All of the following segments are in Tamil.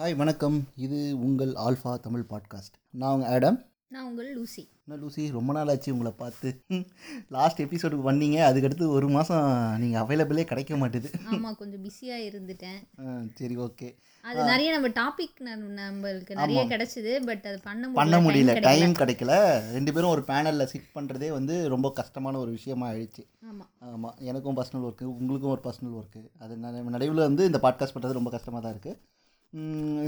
ஹாய் வணக்கம். இது உங்கள் ஆல்ஃபா தமிழ் பாட்காஸ்ட் நான் உங்கள் ஆடம் நான் உங்கள் லூசி என்ன லூசி ரொம்ப நாள் ஆச்சு உங்களை பார்த்து. லாஸ்ட் எபிசோடுக்கு வந்தீங்க. அதுக்கடுத்து ஒரு மாதம் நீங்கள் அவைலபிளே கிடைக்க மாட்டுது. ஆமாம் கொஞ்சம் பிஸியாக இருந்துட்டேன். சரி ஓகே அது நிறைய நம்ம டாபிக் நம்மளுக்கு நிறைய கிடைச்சது பட் அது பண்ண பண்ண முடியல. டைம் கிடைக்கல. ரெண்டு பேரும் ஒரு பேனலில் சிட் பண்ணுறதே வந்து ரொம்ப கஷ்டமான ஒரு விஷயமா ஆயிடுச்சு. ஆமா. ஆமாம் எனக்கும் பர்சனல் ஒர்க்கு உங்களுக்கும் ஒரு பர்சனல் ஒர்க்கு அது நடுவில் வந்து இந்த பாட்காஸ்ட் பண்ணுறது ரொம்ப கஷ்டமாக தான் இருக்குது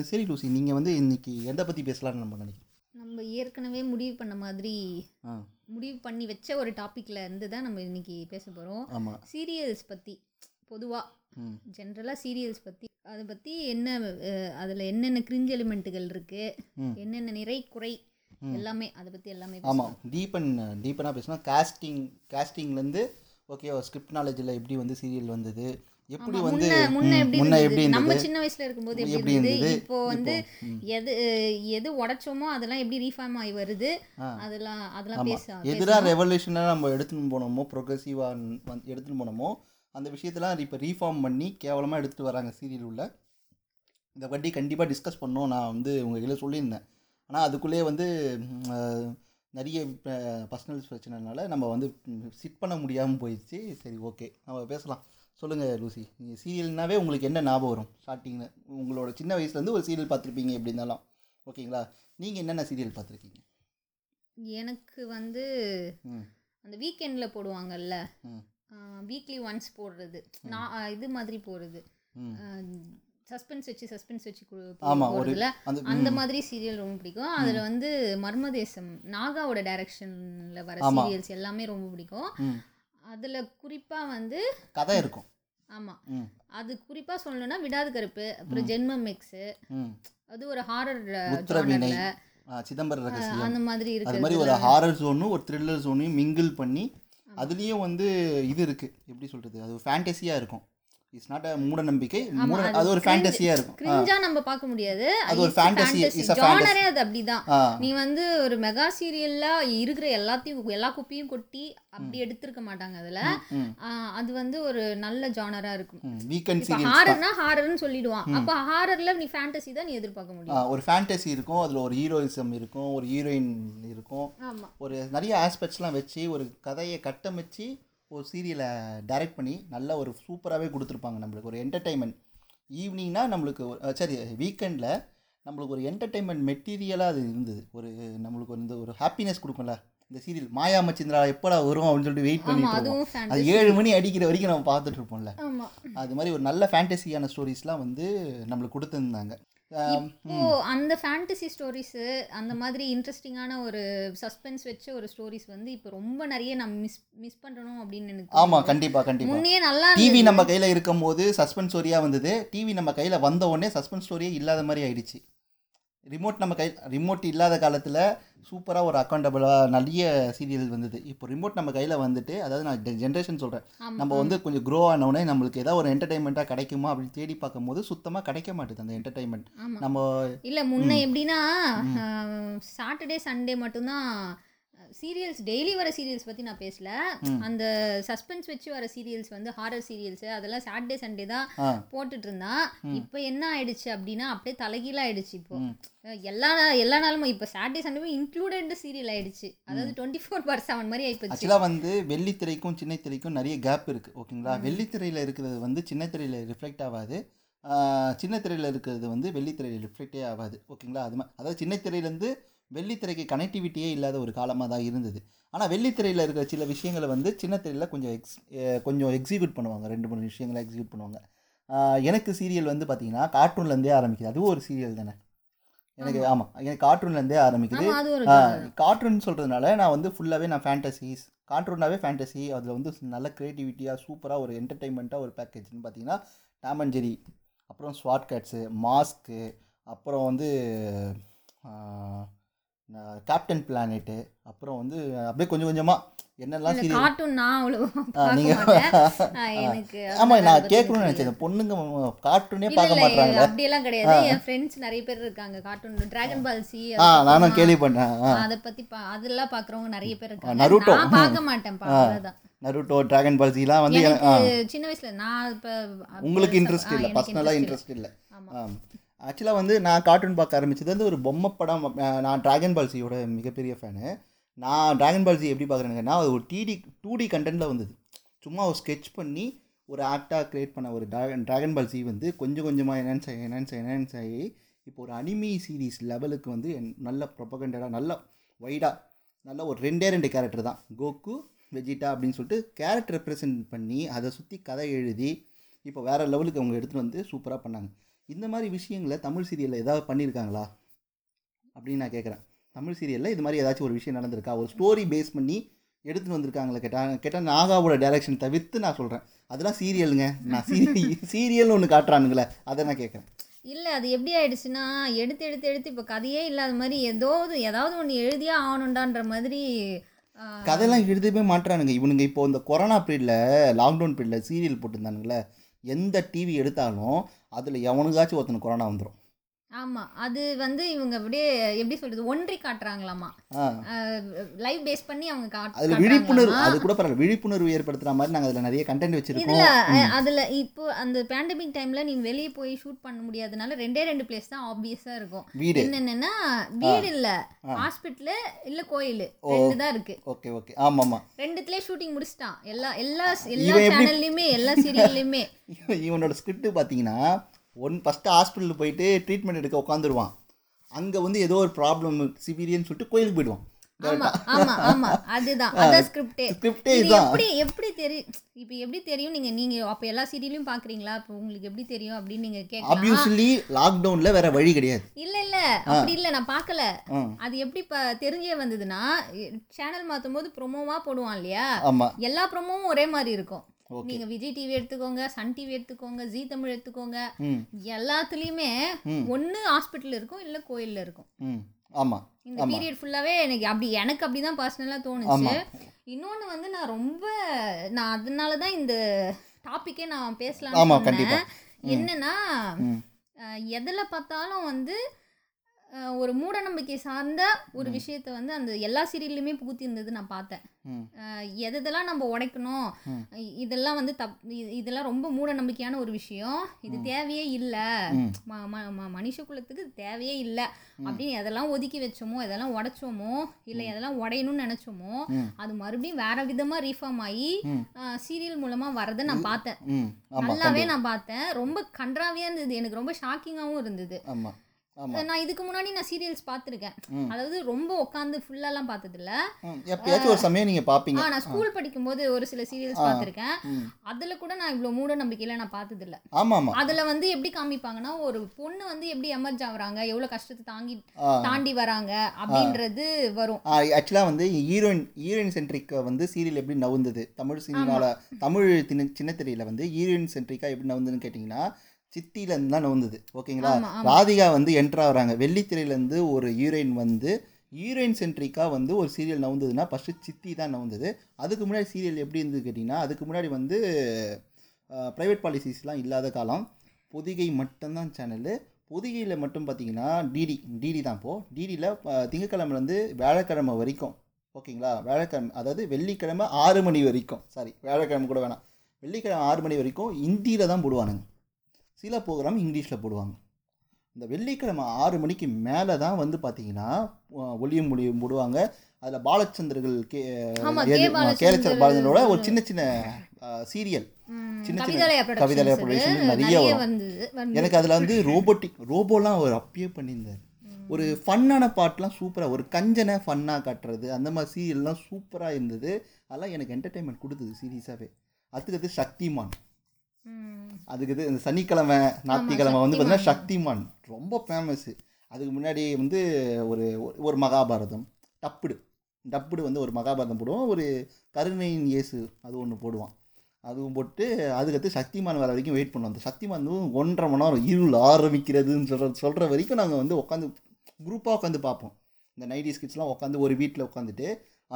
சரி லூசி நீங்கள் வந்து இன்னைக்கு எதை பற்றி பேசலாம்னு நம்ம நினைக்கிறோம் நம்ம ஏற்கனவே முடிவு பண்ண மாதிரி முடிவு பண்ணி வச்ச ஒரு டாப்பிக்ல இருந்து தான் நம்ம இன்னைக்கு பேச போகிறோம் சீரியல்ஸ் பற்றி பொதுவாக ஜென்ரலாக சீரியல்ஸ் பற்றி அதை பற்றி என்ன அதில் என்னென்ன கிரிஞ்ச் எலிமெண்ட்டுகள் இருக்குது. என்னென்ன நிறை குறை எல்லாமே அதை பற்றி எல்லாமே ஆமாம் டீப்பன் டீப்பனாக பேசினா காஸ்டிங் காஸ்டிங்லேருந்து ஓகே ஸ்கிரிப்ட் நாலேஜில் எப்படி வந்து சீரியல் வந்தது எப்படி வந்து முன்ன எப்படி நம்ம சின்ன வயசுல இருக்கும்போது எப்படி இருந்தது? இப்போ வந்து எது எது உடைச்சோமோ அதெல்லாம் எப்படி ரீஃபார்ம் ஆகி வருது. அதெல்லாம் அதெல்லாம் பேச எதிராக ரெவல்யூஷனாக நம்ம எடுத்துன்னு போனோமோ ப்ரோக்ரெசிவாக வந்து எடுத்துன்னு போனோமோ அந்த விஷயத்தெல்லாம் இப்போ ரீஃபார்ம் பண்ணி கேவலமாக எடுத்துகிட்டு வராங்க சீரியல் உள்ள. இதை பற்றி கண்டிப்பாக டிஸ்கஸ் பண்ணோம் நான் வந்து உங்ககிட்ட சொல்லியிருந்தேன். ஆனால் அதுக்குள்ளேயே வந்து நிறைய பர்சனல்ஸ் பிரச்சனைனால நம்ம வந்து சிட் பண்ண முடியாமல் போயிடுச்சு. சரி ஓகே நம்ம பேசலாம். சொல்லுங்கள் லூசி. நீங்கள் சீரியல்னாவே உங்களுக்கு என்ன ஞாபகம் வரும்? ஸ்டார்டிங்கில் உங்களோட சின்ன வயசுலேருந்து ஒரு சீரியல் பார்த்துருப்பீங்க எப்படி இருந்தாலும். ஓகேங்களா? நீங்கள் என்னென்ன சீரியல் பார்த்துருக்கீங்க? எனக்கு வந்து அந்த வீக்கெண்ட்ல போடுவாங்கல்ல. வீக்லி ஒன்ஸ் போடுறது. நான் இது மாதிரி போடுறது. சஸ்பென்ஸ் வச்சு சஸ்பென்ஸ் வச்சு போடுறதுல. அந்த மாதிரி சீரியல் ரொம்ப பிடிக்கும். அதுல வந்து மர்மதேசம் நாகாவோட டைரக்ஷன்ல வர. சீரியல்ஸ் எல்லாமே ரொம்ப பிடிக்கும். அதுல குறிப்பா வந்து கதை இருக்கும். ஆமா. ம். அது குறிப்பா சொல்லணும்னா விடாது கருப்பு. அப்புறம் ஜென்மம் மிக்ஸ் அது ஒரு ஹாரர் சிதம்பர ரகசியம். அந்த மாதிரி அது இருக்கு மாதிரி ஒரு ஹாரர் ஜோனும் ஒரு த்ரில்லர் ஜோனையும் மிங்கிள் பண்ணி அதுலேயும் வந்து இது இருக்குது எப்படி சொல்கிறது அது ஃபேண்டஸியாக இருக்கும். இட்ஸ் நாட் அ மூட நம்பிக்கை அது ஒரு ஃபேண்டஸியாக இருக்கும். கிரிஞ்சா நம்ம பார்க்க முடியாது. அது ஒரு fantasy, it's a ஜானரே அது அப்படிதான். நீ வந்து ஒரு மெகா சீரியல்ல இருக்கிற எல்லாத்தையும் எல்லா குப்பையும் கொட்டி அப்படி எடுத்திருக்க மாட்டாங்க அதுல. அது வந்து ஒரு நல்ல ஜானரா இருக்கும். வீக்கெண்ட் இப்ப சீரியல்ஸ் ஹாரர்னா ஹாரர்னு சொல்லிடுவான். அப்ப ஹாரர்ல நீ ஃபேண்டசி தான் நீ எதிர்பார்க்க முடியும். ஒரு ஃபேண்டசி இருக்கும் அதில் ஒரு ஹீரோயிசம் இருக்கும் ஒரு ஹீரோயின் இருக்கும். ஒரு நிறைய ஆஸ்பெக்ட்ஸ்லாம் வச்சு ஒரு கதையை கட்டமைச்சு ஒரு சீரியலை டைரக்ட் பண்ணி நல்ல ஒரு சூப்பராகவே கொடுத்துருப்பாங்க நம்மளுக்கு. ஒரு என்டர்டைன்மெண்ட் ஈவினிங்னா நம்மளுக்கு சரி வீக்கெண்டில் நம்மளுக்கு ஒரு என்டர்டைன்மெண்ட் மெட்டீரியலாக அது இருந்தது. ஒரு நம்மளுக்கு வந்து ஒரு ஹாப்பினஸ் கொடுக்கும்ல இந்த சீரியல் மாயா மச்சிந்திரா எப்படா வரும் அப்படின்னு சொல்லிட்டு வெயிட் பண்ணிட்டு இருப்போம். அது ஏழு மணி அடிக்கிற வரைக்கும் நம்ம பார்த்துட்டு இருப்போம்ல. அது மாதிரி ஒரு நல்ல ஃபேண்டசியான ஸ்டோரிஸ்லாம் வந்து நம்மளுக்கு கொடுத்துருந்தாங்க. இப்போ அந்த ஃபேண்டசி ஸ்டோரிஸ் அந்த மாதிரி இன்ட்ரெஸ்டிங்கான ஒரு சஸ்பென்ஸ் வச்ச ஒரு ஸ்டோரிஸ் வந்து இப்போ ரொம்ப நிறைய நம்ம மிஸ் மிஸ் பண்றோம் அப்படின்னு எனக்கு ஆமாம் தோணுது. கண்டிப்பாக கண்டிப்பாக முன்னே நல்லா டிவி நம்ம கையில் இருக்கும்போது சஸ்பென்ஸ் ஸ்டோரியாக வந்தது. டிவி நம்ம கையில் வந்த உடனே சஸ்பென்ஸ் ஸ்டோரியே இல்லாத மாதிரி ஆயிடுச்சு. ரிமோட் நம்ம கை ரிமோட் இல்லாத காலத்தில் சூப்பராக ஒரு அக்கௌண்டபிளாக நிறைய சீரியல் வந்தது. இப்போ ரிமோட் நம்ம கையில் வந்துட்டு அதாவது நான் ஜென்ரேஷன் சொல்கிறேன் நம்ம வந்து கொஞ்சம் க்ரோ ஆனவுடனே நம்மளுக்கு ஏதாவது ஒரு என்டர்டைன்மெண்ட்டாக கிடைக்குமா அப்படின்னு தேடி பார்க்கும்போது சுத்தமாக கிடைக்க மாட்டுது அந்த என்டர்டைன்மெண்ட் நம்ம இல்ல முன்ன எப்படின்னா சாட்டர்டே சண்டே மட்டும்தான் சீரியல்ஸ் டெய்லி வர சீரியல்ஸ் பத்தி நான் பேசல. அந்த சஸ்பென்ஸ் வச்சு வர சீரியல்ஸ் வந்து ஹாரர் சீரியல்ஸ். அதெல்லாம் சாட்டர்டே சண்டே தான் போட்டுட்டு இருந்தான். இப்போ என்ன ஆயிடுச்சு அப்படின்னா அப்படியே தலைகீழ ஆயிடுச்சு இப்போ. எல்லா எல்லா நாளும் இப்போ சாட்டர்டே சண்டே இன்க்ளூடட் சீரியல் ஆயிடுச்சு. அதாவது டுவெண்ட்டி ஃபோர் பார் செவன் மாதிரி ஆயிப்போச்சு. ஆக்சுவலாக வந்து வெள்ளித்திரைக்கும் சின்னத்திரைக்கும் நிறைய கேப் இருக்குது ஓகேங்களா? வெள்ளித்திரையில் இருக்கிறது வந்து சின்னத்திரையில் ரிஃப்ளெக்ட் ஆகாது. ஆஹ் சின்னத்திரையில் இருக்கிறது வந்து வெள்ளித்திரையில் ரிஃப்ளெக்டே ஆகாது ஓகேங்களா? அது மாதிரி அதாவது சின்னத்திரையிலேருந்து வெள்ளித்திரைக்கு கனெக்டிவிட்டியே இல்லாத ஒரு காலமாக தான் இருந்தது. ஆனால் வெள்ளித்திரையில் இருக்கிற சில விஷயங்களை வந்து சின்னத்திரையில் கொஞ்சம் எக்ஸ் கொஞ்சம் எக்ஸிக்யூட் பண்ணுவாங்க. ரெண்டு மூணு விஷயங்களை எக்ஸிக்யூட் பண்ணுவாங்க. எனக்கு சீரியல் வந்து பார்த்தீங்கன்னா கார்ட்டூன்லேருந்தே ஆரம்பிக்குது. அதுவும் ஒரு சீரியல் தானே. எனக்கு ஆமாம் எனக்கு கார்ட்டூன்லேருந்தே ஆரம்பிக்குது. கார்ட்டூன் சொல்கிறதுனால நான் வந்து ஃபுல்லாகவே நான் ஃபேண்டசிஸ் கார்ட்டூனாவே ஃபேண்டசி அதில் வந்து நல்ல க்ரியேட்டிவிட்டியாக சூப்பராக ஒரு என்டர்டைன்மெண்ட்டாக ஒரு பேக்கேஜ்னு பார்த்தீங்கன்னா டாம் அண்ட் ஜெரி அப்புறம் ஸ்வாட் கேட்ஸு மாஸ்க்கு அப்புறம் வந்து கேப்டன் பிளானெட்டு அப்புறம் வந்து அப்படியே கொஞ்சம் கொஞ்சமாக என்னெல்லாம் சீரியல் கார்ட்டூன் நான் அவ்வளோ பார்க்க நீங்க- மாட்டேன். ஆ, எனக்கு ஆமாம் அதனால நான் கேட்கணும்னு நினச்சேன். பொண்ணுங்க கார்ட்டூனே பார்க்க மாட்டாங்க அப்படியெல்லாம் கிடையாது. என் ஃப்ரெண்ட்ஸ் நிறைய பேர் இருக்காங்க கார்ட்டூன் டிராகன் பால் சி ஆ நானும் கேள்விப்பட்டேன். ஆ. அதை பத்தி பா அதெல்லாம் பாக்குறவங்க நிறைய பேர் இருக்காங்க. நருட்டோ. பார்க்க மாட்டேன் பா, அவ்வளவுதான். நருட்டோ டிராகன் பால்சிலாம் வந்து எனக்கு ஆ. சின்ன வயசுல நான் இப்ப உங்களுக்கு இன்ட்ரெஸ்ட் இல்லை பர்சனலாக interest இன்ட்ரெஸ்ட் இல்லை. ஆமா. ஆக்சுவலாக வந்து நான் கார்ட்டூன் பார்க்க ஆரம்பித்தது வந்து ஒரு பொம்மை படம் நான் டிராகன் பால்சியோட மிகப்பெரிய ஃபேனு நான் டிராகன் பால்சி எப்படி பார்க்குறேன்னா அது ஒரு டிடி டூ டி கண்டென்ட்டில் வந்தது. சும்மா ஒரு ஸ்கெட்ச் பண்ணி ஒரு ஆக்டாக க்ரியேட் பண்ண ஒரு ட்ராகன் டிராகன் பால்சி வந்து கொஞ்சம் கொஞ்சமாக என்ஹான்ஸ் ஆகி என்ஹான்ஸ் ஆகி என்ஹான்ஸ் ஆகி இப்போ ஒரு அனிமி சீரீஸ் லெவலுக்கு வந்து என்- நல்ல ப்ரொபகண்டடாக நல்ல வைடாக நல்ல ஒரு ரெண்டே ரெண்டு கேரக்டர் தான். கோகு வெஜிடா அப்படின்னு சொல்லிட்டு கேரக்டர் ரெப்ரசன்ட் பண்ணி அதை சுற்றி கதை எழுதி இப்போ வேறு லெவலுக்கு அவங்க எடுத்துகிட்டு வந்து சூப்பராக பண்ணாங்க. இந்த மாதிரி விஷயங்களை தமிழ் சீரியலில் ஏதாவது பண்ணியிருக்காங்களா அப்படின்னு நான் கேட்குறேன். தமிழ் சீரியலில் இது மாதிரி ஏதாச்சும் ஒரு விஷயம் நடந்திருக்கா? ஒரு ஸ்டோரி பேஸ் பண்ணி எடுத்துகிட்டு வந்திருக்காங்களே கேட்டால் கேட்டால் நாகாவோட டைரக்ஷன் தவிர்த்து நான் சொல்கிறேன் அதெல்லாம் சீரியலுங்க நான் சீரியல் சீரியல்னு ஒன்று காட்டுறானுங்களே அதை நான் கேட்குறேன். இல்லை அது எப்படி ஆயிடுச்சுன்னா எடுத்து எடுத்து எடுத்து இப்போ கதையே இல்லாத மாதிரி ஏதோ ஏதாவது ஒன்று எழுதியே ஆகணுண்டான்ற மாதிரி கதையெல்லாம் எழுதவே மாட்டுறானுங்க இவனுங்க இப்போ இந்த கொரோனா பீரியடில் லாக்டவுன் பீரியடில் சீரியல் போட்டிருந்தானுங்களே எந்த டிவி எடுத்தாலும் அதில் எவனுக்காச்சும் ஒருத்தனுக்கு கொரோனா வந்துடும். ஆமா அது வந்து இவங்க அப்படியே எப்படி சொல்றது ஒன்றி காட்டுறாங்களாமா. லைவ் பேஸ் பண்ணி அவங்க காட்- அதில் விழிப்புணர்வு. அது கூட பரவாயில்ல விழிப்புணர்வு ஏற்படுத்துகிற மாதிரி நாங்கள் அதில் நிறைய கண்டென்ட் இதுல வச்சுருக்கோம் அஹ், அதுல இப்போ அந்த பேண்டமிக் டைம்ல நீ வெளியே போய் ஷூட் பண்ண முடியாதனால ரெண்டே ரெண்டு பிளேஸ் தான் ஆப்வியஸா இருக்கும். வீடு. என்னென்னா வீடு இல்ல ஹாஸ்பிட்டல் இல்ல கோயில். ரெண்டு தான் இருக்கு. Okay okay. ஆமாம். ஆமாம் ரெண்டுத்துலயே ஷூட்டிங் முடிச்சிட்டான். எல்லா எல்லா எல்லா சேனல்லையுமே எல்லா சீரியல்லையுமே இவன் இவனோட ஸ்கிரிப்ட் பார்த்தீங்கன்னா ஒன் ஃபஸ்ட்டு ஹாஸ்பிட்டலில் போயிட்டு ட்ரீட்மெண்ட் எடுக்க உட்காந்துருவான் அங்கே வந்து ஏதோ ஒரு ப்ராப்ளம் சிவிரியன்னு சொல்லிட்டு கோயிலுக்கு போயிடுவான். எப்படி எப்படி தெரியும் இப்போ எப்படி தெரியும்? நீங்க நீங்க அப்ப எல்லா சீரியலையும் பாக்குறீங்களா? இப்போ உங்களுக்கு எப்படி தெரியும் அப்படின்னு நீங்க கேட்கலாம். லாக்டவுனில் வேற வழி கிடையாது. இல்ல இல்ல. அப்படி இல்ல நான் பார்க்கல அது எப்படி தெரிஞ்சே வந்ததுன்னா சேனல் மாத்தும் போது ப்ரொமோவா போடுவான் இல்லையா? எல்லா ப்ரொமோவும் ஒரே மாதிரி இருக்கும். நீங்க விஜய் டிவி எடுத்துக்கோங்க சன் டிவி எடுத்துக்கோங்க ஜீ தமிழ் எடுத்துக்கோங்க. எல்லாத்துலயுமே. ஒண்ணு ஹாஸ்பிட்டல் இருக்கும் இல்ல கோயில்ல இருக்கும். ம். ஆமாம் இந்த ஆமா. பீரியட் ஃபுல்லாவே எனக்கு அப்படி எனக்கு அப்படிதான் பர்சனலா தோணுச்சு. ஆமா. இன்னொன்னு வந்து நான் ரொம்ப நான் அதனால தான் இந்த டாபிக்கே நான் ஆமா பேசலாம் என்னன்னா எதுல பார்த்தாலும் வந்து ஒரு மூட நம்பிக்கை சார்ந்த ஒரு விஷயத்த வந்து அந்த எல்லா சீரியல்லையுமே புகுத்தி இருந்தது நான் பார்த்தேன். எது எதெல்லாம் நம்ம உடைக்கணும் இதெல்லாம் வந்து தப் இதெல்லாம் ரொம்ப மூட நம்பிக்கையான ஒரு விஷயம். இது தேவையே இல்லை. மனுஷ குலத்துக்கு தேவையே இல்லை. அப்படின்னு எதெல்லாம் ஒதுக்கி வச்சோமோ எதெல்லாம் உடைச்சோமோ இல்லை எதெல்லாம் உடையணும்னு நினச்சோமோ. அது மறுபடியும் வேற விதமாக ரீஃபார்ம் ஆகி. சீரியல் மூலமாக வரதை நான் பார்த்தேன். நல்லாவே நான் பார்த்தேன். ரொம்ப கன்றாவியாக இருந்தது. எனக்கு ரொம்ப ஷாக்கிங்காகவும் இருந்தது. நான் இதுக்கு முன்னாடி நான் சீரியல்ஸ் பார்த்துருக்கேன். ம். அதாவது ரொம்ப உட்காந்து ஃபுல்லாலாம் பார்த்ததில்ல. ம். எப்பயாச்சும் ஒரு சமயம் நீங்கள் பார்ப்பீங்க. நான் ஸ்கூல் படிக்கும்போது ஒரு சில சீரியல்ஸ் பார்த்துருக்கேன். ம். அதில் கூட நான் இவ்வளோ மூட நம்பிக்கையில நான் பார்த்ததில்ல. ஆமாம். ஆமாம் அதில் வந்து எப்படி காமிப்பாங்கன்னா ஒரு பொண்ணு வந்து எப்படி எமர்ஜ் ஆகுறாங்க எவ்வளோ கஷ்டத்தை தாங்கி தாண்டி வராங்க அப்படின்றது வரும். ஆக்சுவலாக வந்து ஹீரோயின் ஹீரோயின் சென்ட்ரிக்கை வந்து சீரியல் எப்படி நவுந்தது? தமிழ் சினிமாவில் தமிழ் தின சின்னத்திரையில் வந்து ஹீரோயின் சென்ட்ரிக்காக எப்படி நவுந்ததுன்னு கேட்டிங்கன்னா சித்தியிலேருந்து தான் நவுந்தது. ஓகேங்களா. ராதிகா வந்து என்ட்ரு ஆகுறாங்க. வெள்ளித்திரையிலேருந்து ஒரு ஹீரோயின் வந்து ஹீரோயின் சென்ட்ரிக்காக வந்து ஒரு சீரியல் நவுந்ததுன்னா ஃபஸ்ட்டு சித்தி தான் நவுந்தது. அதுக்கு முன்னாடி சீரியல் எப்படி இருந்தது கேட்டிங்கன்னா அதுக்கு முன்னாடி வந்து ப்ரைவேட் பாலிசிஸ்லாம் இல்லாத காலம். பொதிகை மட்டும்தான் சேனலு பொதிகையில் மட்டும் பார்த்தீங்கன்னா டிடி டிடி தான் இப்போது டிடியில் திங்கக்கிழமைலேருந்து வியாழக்கிழமை வரைக்கும். ஓகேங்களா? வியாழக்கிழமை அதாவது வெள்ளிக்கிழமை ஆறு மணி வரைக்கும். சாரி வியாழக்கிழமை கூட வேணாம். வெள்ளிக்கிழமை ஆறு மணி வரைக்கும் ஹிந்தியில் தான் போடுவானுங்க. சில ப்ரோக்ராம் இங்கிலீஷில் போடுவாங்க. இந்த வெள்ளிக்கிழமை ஆறு மணிக்கு மேலே தான் வந்து பார்த்தீங்கன்னா ஒளியும் மொழியும் போடுவாங்க. அதில் பாலச்சந்தர்கள் கே கேலச்சர் பாலச்சந்தரோட ஒரு சின்ன சின்ன சீரியல். சின்ன சின்ன கவிதாலயா ப்ரொடக்ஷன்ஸ் production நிறைய வரும். எனக்கு அதில் வந்து ரோபோட்டிக் ரோபோலாம் அவர் அப்பயே பண்ணியிருந்தார். ஒரு ஃபன்னான பாட்டெலாம் சூப்பராக ஒரு கஞ்சனை ஃபன்னாக காட்டுறது அந்த மாதிரி சீரியல்லாம் சூப்பராக இருந்தது. அதெல்லாம் எனக்கு என்டர்டைன்மெண்ட் கொடுத்தது சீரியஸாகவே அதுக்கு சக்திமான். அதுக்கு இது இந்த சனிக்கிழமை ஞாயிற்றுக்கிழமை வந்து பார்த்தீங்கன்னா சக்திமான். ரொம்ப ஃபேமஸ்ஸு அதுக்கு முன்னாடி வந்து ஒரு ஒரு மகாபாரதம். டப்புடு. டப்புடு வந்து ஒரு மகாபாரதம் போடுவோம். ஒரு கருணையின் இயேசு அது ஒன்று போடுவான். அதுவும் போட்டு அதுக்கடுத்து சக்திமான் வர வரைக்கும் வெயிட் பண்ணுவோம். அந்த சக்திமான் வந்து ஒன்றரை மணி நேரம் இருள் ஆரம்பிக்கிறதுன்னு சொல்கிற சொல்கிற வரைக்கும் நாங்கள் வந்து உட்காந்து குரூப்பாக உட்காந்து பார்ப்போம். இந்த நைன்டி ஸ்கிட்ஸ்லாம் உட்காந்து ஒரு வீட்டில் உட்காந்துட்டு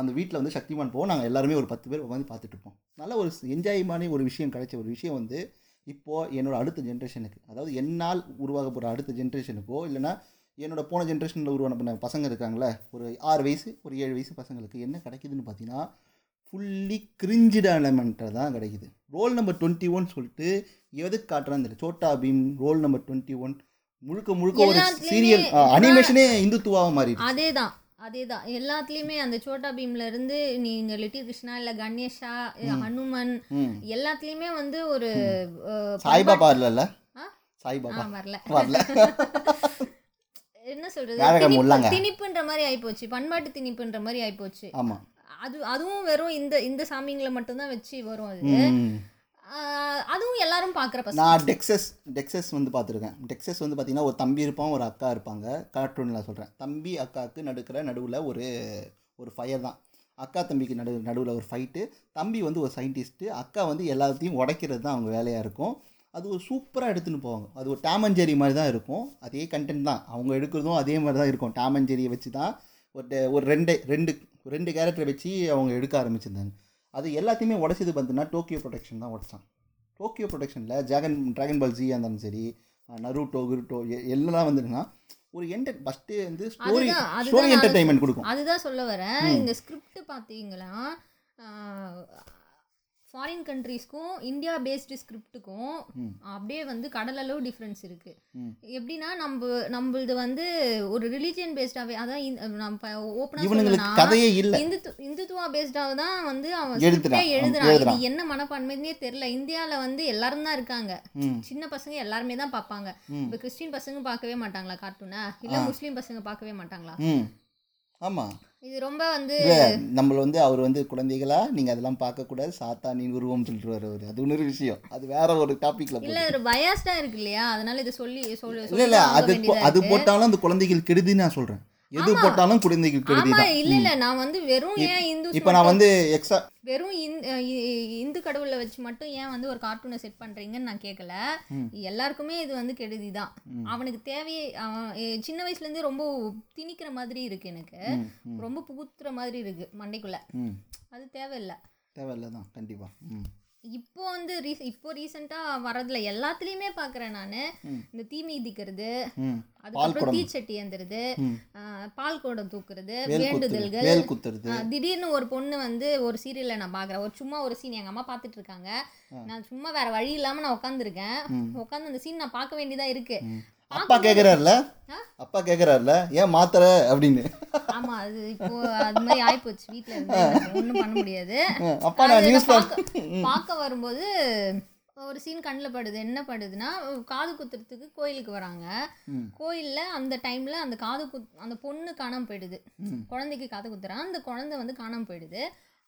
அந்த வீட்டில் வந்து சக்திமான் போவோம். நாங்கள் எல்லாருமே ஒரு பத்து பேர் உட்காந்து பார்த்துட்டு இருப்போம் நல்ல ஒரு என்ஜாய்மான ஒரு விஷயம் கிடைச்ச ஒரு விஷயம் வந்து இப்போது என்னோட அடுத்த ஜென்ரேஷனுக்கு அதாவது என்னால் உருவாக போகிற அடுத்த ஜென்ரேஷனுக்கோ இல்லைன்னா என்னோட போன ஜென்ரேஷனில் உருவான பண்ண பசங்க இருக்காங்களே ஒரு ஆறு வயசு ஒரு ஏழு வயசு பசங்களுக்கு என்ன கிடைக்குதுன்னு பார்த்தீங்கன்னா ஃபுல்லி கிரிஞ்சிட எலமெண்ட்டாக தான் கிடைக்குது. ரோல் நம்பர் டுவெண்ட்டி ஒன் சொல்லிட்டு எதுக்கு காட்டுறான்னு தெரியல. Chhota Bheem roll number twenty one முழுக்க முழுக்க ஒரு சீரியல் அனிமேஷனே இந்துத்துவாக மாறிடுச்சு. அதே தான் அதே தான் எல்லாத்துலேயுமே அந்த சோட்டா பீம்ல இருந்து நீங்க லிட்டில் கிருஷ்ணா இல்லை கணேஷா ஹனுமன் எல்லாத்துலேயுமே வந்து ஒரு சாய்பாபா இல்லைல்ல? சாய்பாபா. வரல. வரல. என்ன சொல்றது. திணிப்புன்ற மாதிரி ஆயிப்போச்சு. பண்பாட்டு திணிப்புன்ற மாதிரி ஆயிப்போச்சு. அது அதுவும் வெறும் இந்த இந்த சாமிங்களை மட்டும்தான் வச்சு வரும் அது. அதுவும் எல்லாரும் பார்க்குற நான் டெக்ஸஸ் டெக்ஸஸ் வந்து பார்த்துருக்கேன். டெக்ஸஸ் வந்து பார்த்தீங்கன்னா ஒரு தம்பி இருப்பான் ஒரு அக்கா இருப்பாங்க. கார்ட்டூனில் சொல்கிறேன் தம்பி அக்காவுக்கு நடுக்கிற நடுவில் ஒரு ஒரு ஃபயர் தான். அக்கா தம்பிக்கு நடு நடுவில் ஒரு ஃபைட்டு தம்பி வந்து ஒரு சயின்டிஸ்ட்டு அக்கா வந்து எல்லாத்தையும் உடைக்கிறது தான் அவங்க வேலையாக இருக்கும். அது ஒரு சூப்பராக எடுத்துன்னு போவாங்க. அது ஒரு டாமஞ்சேரி மாதிரி தான் இருக்கும். அதே கண்டென்ட் தான். அவங்க எடுக்கிறதும் அதே மாதிரி தான் இருக்கும். டாமஞ்சேரியை வச்சு தான் ஒரு ஒரு ரெண்டு ரெண்டு ரெண்டு கேரக்டரை வச்சு அவங்க எடுக்க ஆரம்பிச்சிருந்தாங்க. அது எல்லாத்தையுமே உடைச்சது பார்த்தீங்கன்னா டோக்கியோ ப்ரொடெக்ஷன் தான் உடைச்சான். டோக்கியோ ப்ரொடக்ஷனில் ஜாகன் ட்ராகன் பால் ஜியாக இருந்தாலும் சரி நருட்டோ குருட்டோ எல்லாம் வந்துட்டுனா ஒரு என்டர் ஃபஸ்ட்டு வந்து ஸ்டோரி ஸ்டோரி என்டர்டைன்மெண்ட் கொடுக்கும். அதுதான் சொல்ல வரேன். இந்த ஸ்கிரிப்ட் பார்த்தீங்களா? ஃபாரின் கண்ட்ரீஸ்க்கும் இந்தியா பேஸ்டு ஸ்கிரிப்ட்டுக்கும் ம். அப்படியே வந்து கடல் அளவு டிஃப்ரென்ஸ் இருக்கு. எப்படின்னா நம்ம நம்மளது வந்து ஒரு ரிலீஜியன் பேஸ்டாவே அதான் இந்த- நம்ம ஓப்பனாக இவனுங்களுக்கு கதையே இல்லை. இந்துத்து இந்துத்துவா பேஸ்டாக தான் வந்து அவன் எழுதுறான். இது என்ன மனப்பான்மைன்னே தெரியல. இந்தியாவில் வந்து எல்லாரும் தான் இருக்காங்க. சின்ன பசங்க எல்லாருமே தான் பார்ப்பாங்க. இப்போ கிறிஸ்டின் பசங்க பார்க்கவே மாட்டாங்களா கார்ட்டூனை இல்லை முஸ்லீம் பசங்க பார்க்கவே மாட்டாங்களா? ஆமாம் இது ரொம்ப வந்து நம்மள வந்து அவர் வந்து குழந்தைகளா நீங்கள் அதெல்லாம் பார்க்கக்கூடாது சாத்தானின் உருவம் சொல்லிட்டு வருவார் அது இன்னொரு விஷயம். அது வேற ஒரு டாப்பிக்கில் இல்ல ஒரு பயாஸ்டா இருக்கு இல்லையா? அதனால இதை சொல்லி சொல்லி இல்லை இல்லை அது அது. போட்டாலும் அந்த குழந்தைகள் கெடுதின்னு நான் சொல்கிறேன் எது போட்டாலும் குழந்தைகள் கெடுதி ஆமா தான். இல்ல இல்ல நான் வந்து வெறும் ஏன் இந்து இப்போ நான் வந்து எக்ஸா வெறும் இந்து கடவுளை வச்சு மட்டும் ஏன் வந்து ஒரு கார்ட்டூனை செட் பண்றீங்கன்னு நான் கேட்கல எல்லாருக்குமே இது வந்து கெடுதி தான். அவனுக்கு தேவையே சின்ன வயசுல இருந்தே ரொம்ப திணிக்கிற மாதிரி இருக்கு எனக்கு. ரொம்ப புகுத்துற மாதிரி இருக்கு மண்டைக்குள்ள. அது தேவையில்லை. தேவையில்ல தான் கண்டிப்பாக ம். இப்போ வந்து ரீ- இப்போ ரீசெண்டாக வரதுல எல்லாத்துலேயுமே பார்க்குறேன் நான். இந்த தீ மிதிக்கிறது அதுக்கப்புறம் தீச்சட்டி. ஆஹ் பால் குடம் தூக்குறது வேண்டுதல்கள். திடீர்னு ஒரு பொண்ணு வந்து ஒரு சீரியல்ல நான் பார்க்குறேன் ஒரு சும்மா ஒரு சீன் எங்கள் அம்மா பார்த்துட்டு இருக்காங்க. நான் சும்மா வேற வழி இல்லாமல் நான் உட்காந்துருக்கேன் உட்காந்து அந்த சீன் நான் பார்க்க வேண்டியதா இருக்கு. அப்பா கேட்குறாருல? அப்பா கேட்குறாருல ஏன் மாத்துற அப்படின்னு. ஆமா அது இப்போ அது மாதிரி ஆயிப்போச்சு வீட்டில் ஒன்றும் பண்ண முடியாது. அப்பா நான் நியூஸ் பார்க்க வரும்போது ஒரு சீன் கண்ணில் படுது. என்ன படுதுன்னா காது குத்துறதுக்கு கோயிலுக்கு வராங்க. கோயிலில் அந்த டைமில் அந்த காது குத் அந்த பொண்ணு காணாமல் போயிடுது. குழந்தைக்கு காது குத்துறான் அந்த குழந்தை வந்து காணாமல் போயிடுது.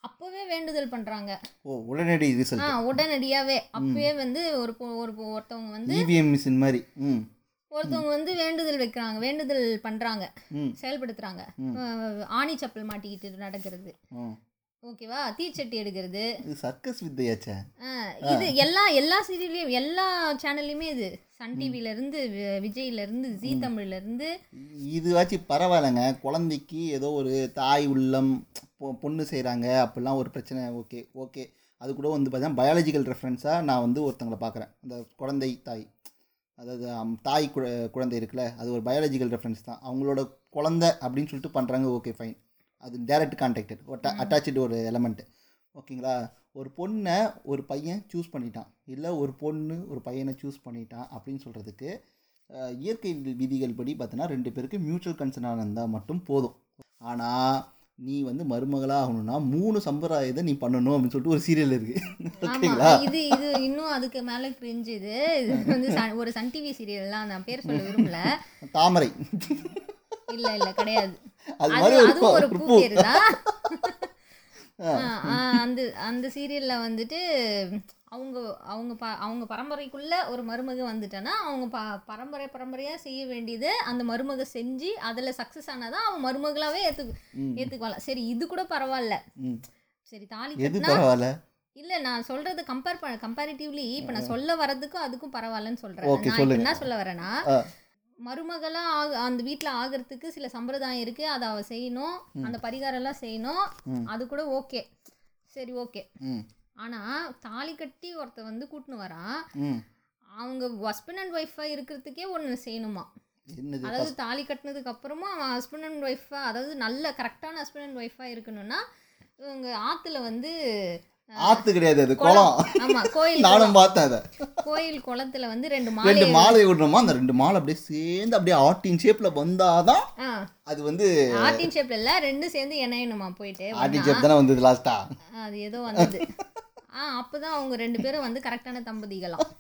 அப்போவே வேண்டுதல் பண்ணுறாங்க ஓ உடனடி ஆ உடனடியாகவே அப்பவே வந்து ஒரு ஒரு ஒருத்தவங்க வந்து இவிஎம் மிஷின் மாதிரி. ம். ஒருத்தவங்க வந்து வேண்டுதல் வைக்கிறாங்க வேண்டுதல் பண்ணுறாங்க ம். செயல்படுத்துகிறாங்க ஆணி சப்பல் மாட்டிக்கிட்டு நடக்கிறது. ஓகேவா? தீச்சட்டி எடுக்கிறது. இது சர்க்கஸ் வித்தையாச்சே. இது எல்லா எல்லா சீரியல்லையும் எல்லா சேனல்லையுமே இது. சன் டிவில இருந்து விஜய்ல இருந்து ஜீ தமிழ்ல இருந்து. இதுவாச்சும் பரவாயில்லைங்க. குழந்தைக்கு ஏதோ ஒரு தாய் உள்ளம் பொண்ணு செய்கிறாங்க அப்படிலாம் ஒரு பிரச்சனை. Okay okay. அது கூட வந்து பார்த்தீங்கன்னா பயாலஜிக்கல் ரெஃபரன்ஸாக நான் வந்து ஒருத்தங்களை பார்க்குறேன் அந்த குழந்தை தாய். அதாவது அம், தாய் குழ குழந்தை இருக்குல்ல அது ஒரு பயாலஜிக்கல் ரெஃபரன்ஸ் தான். அவங்களோட குழந்தை அப்படின்னு சொல்லிட்டு பண்ணுறாங்க ஓகே ஃபைன் அது டைரக்ட் கான்டாக்டட் அட்டாச்சு ஒரு எலமெண்ட்டு ஓகேங்களா? ஒரு பொண்ணை ஒரு பையன் சூஸ் பண்ணிட்டான். இல்லை ஒரு பொண்ணு ஒரு பையனை சூஸ் பண்ணிட்டான் அப்படின்னு சொல்கிறதுக்கு இயற்கை விதிகள் படி பார்த்தோன்னா ரெண்டு பேருக்கு மியூச்சுவல் கன்சர்னாக இருந்தால் மட்டும் போதும். ஆனால் நீ வந்து மருமகளாக ஆகணும்னா மூணு சம்பிரதாயத்தை நீ பண்ணணும் அப்படின்னு சொல்லிட்டு ஒரு சீரியல் இருக்குது ஆமா ஓகேங்களா? இது இது இன்னும் அதுக்கு மேல கிரிஞ்சு இது. இது வந்து ஒரு சன் டிவி சீரியல்லாம் நான் பேர் சொல்ல விரும்பல. தாமரை. இல்ல இல்ல கிடையாது. அது மாதிரி ஒரு பூ. பேரு தான். அந்த அந்த சீரியல்ல வந்துட்டு அவங்க அவங்க ப அவங்க பரம்பரைக்குள்ள ஒரு மருமக வந்துட்டானா அவங்க ப பரம்பரை பரம்பரையா செய்ய வேண்டியது அந்த மருமக செஞ்சு அதுல சக்சஸ் ஆனாதான் அவன் மருமகளாவே ஏத்து ம். ஏத்துக்குவாள். சரி இது கூட பரவாயில்ல. சரி தாலி பரவாயில்ல? இல்ல நான் சொல்றது கம்பேர் பண்ண கம்பேரிட்டிவ்லி இப்ப நான் சொல்ல வரதுக்கும் அதுக்கும் பரவாயில்லன்னு Okay, நான். என்ன சொல்ல வரேன்னா ஆ. மருமகளா ஆக அந்த வீட்ல ஆகிறதுக்கு சில சம்பிரதாயம் இருக்கு. அதை அவ செய்யணும். அந்த பரிகாரம் எல்லாம் செய்யணும். அது கூட ஓகே. சரி ஓகே. ம் ஆனா தாலி கட்டி ஒருத்த வந்து கூட்டின்னு வரான் அவங்க ஹஸ்பண்ட் அண்ட் ஒய்ஃபா இருக்கிறதுக்கே ஒன்று செய்யணுமா? அதாவது தாலி கட்டினதுக்கு அப்புறமா அவன் ஹஸ்பண்ட் அண்ட் ஒய்ஃபா அதாவது நல்ல கரெக்டான ஹஸ்பண்ட் அண்ட் ஒய்ஃபா இருக்கணும்னா இவங்க ஆத்துல வந்து ஆத்து கிடையாது அது குளம். ஆமா கோயில் நானும் பார்த்தேன் அதை. கோயில் குளத்துல வந்து ரெண்டு மாலை ரெண்டு மாலை விடணுமா அந்த ரெண்டு மாலை அப்படியே சேர்ந்து அப்படியே ஆட்டின் ஷேப்ல வந்தாதான் அது வந்து ஆர்டின் ஷேப்ல இல்ல ரெண்டும் சேர்ந்து இணையணுமா போயிட்டு? ஆட்டின் ஷேப் தானே வந்தது லாஸ்டா அது ஏதோ வந்தது. ஆ அப்பதான் அவங்க ரெண்டு பேரும் வந்து கரெக்டான தம்பதிகளாம்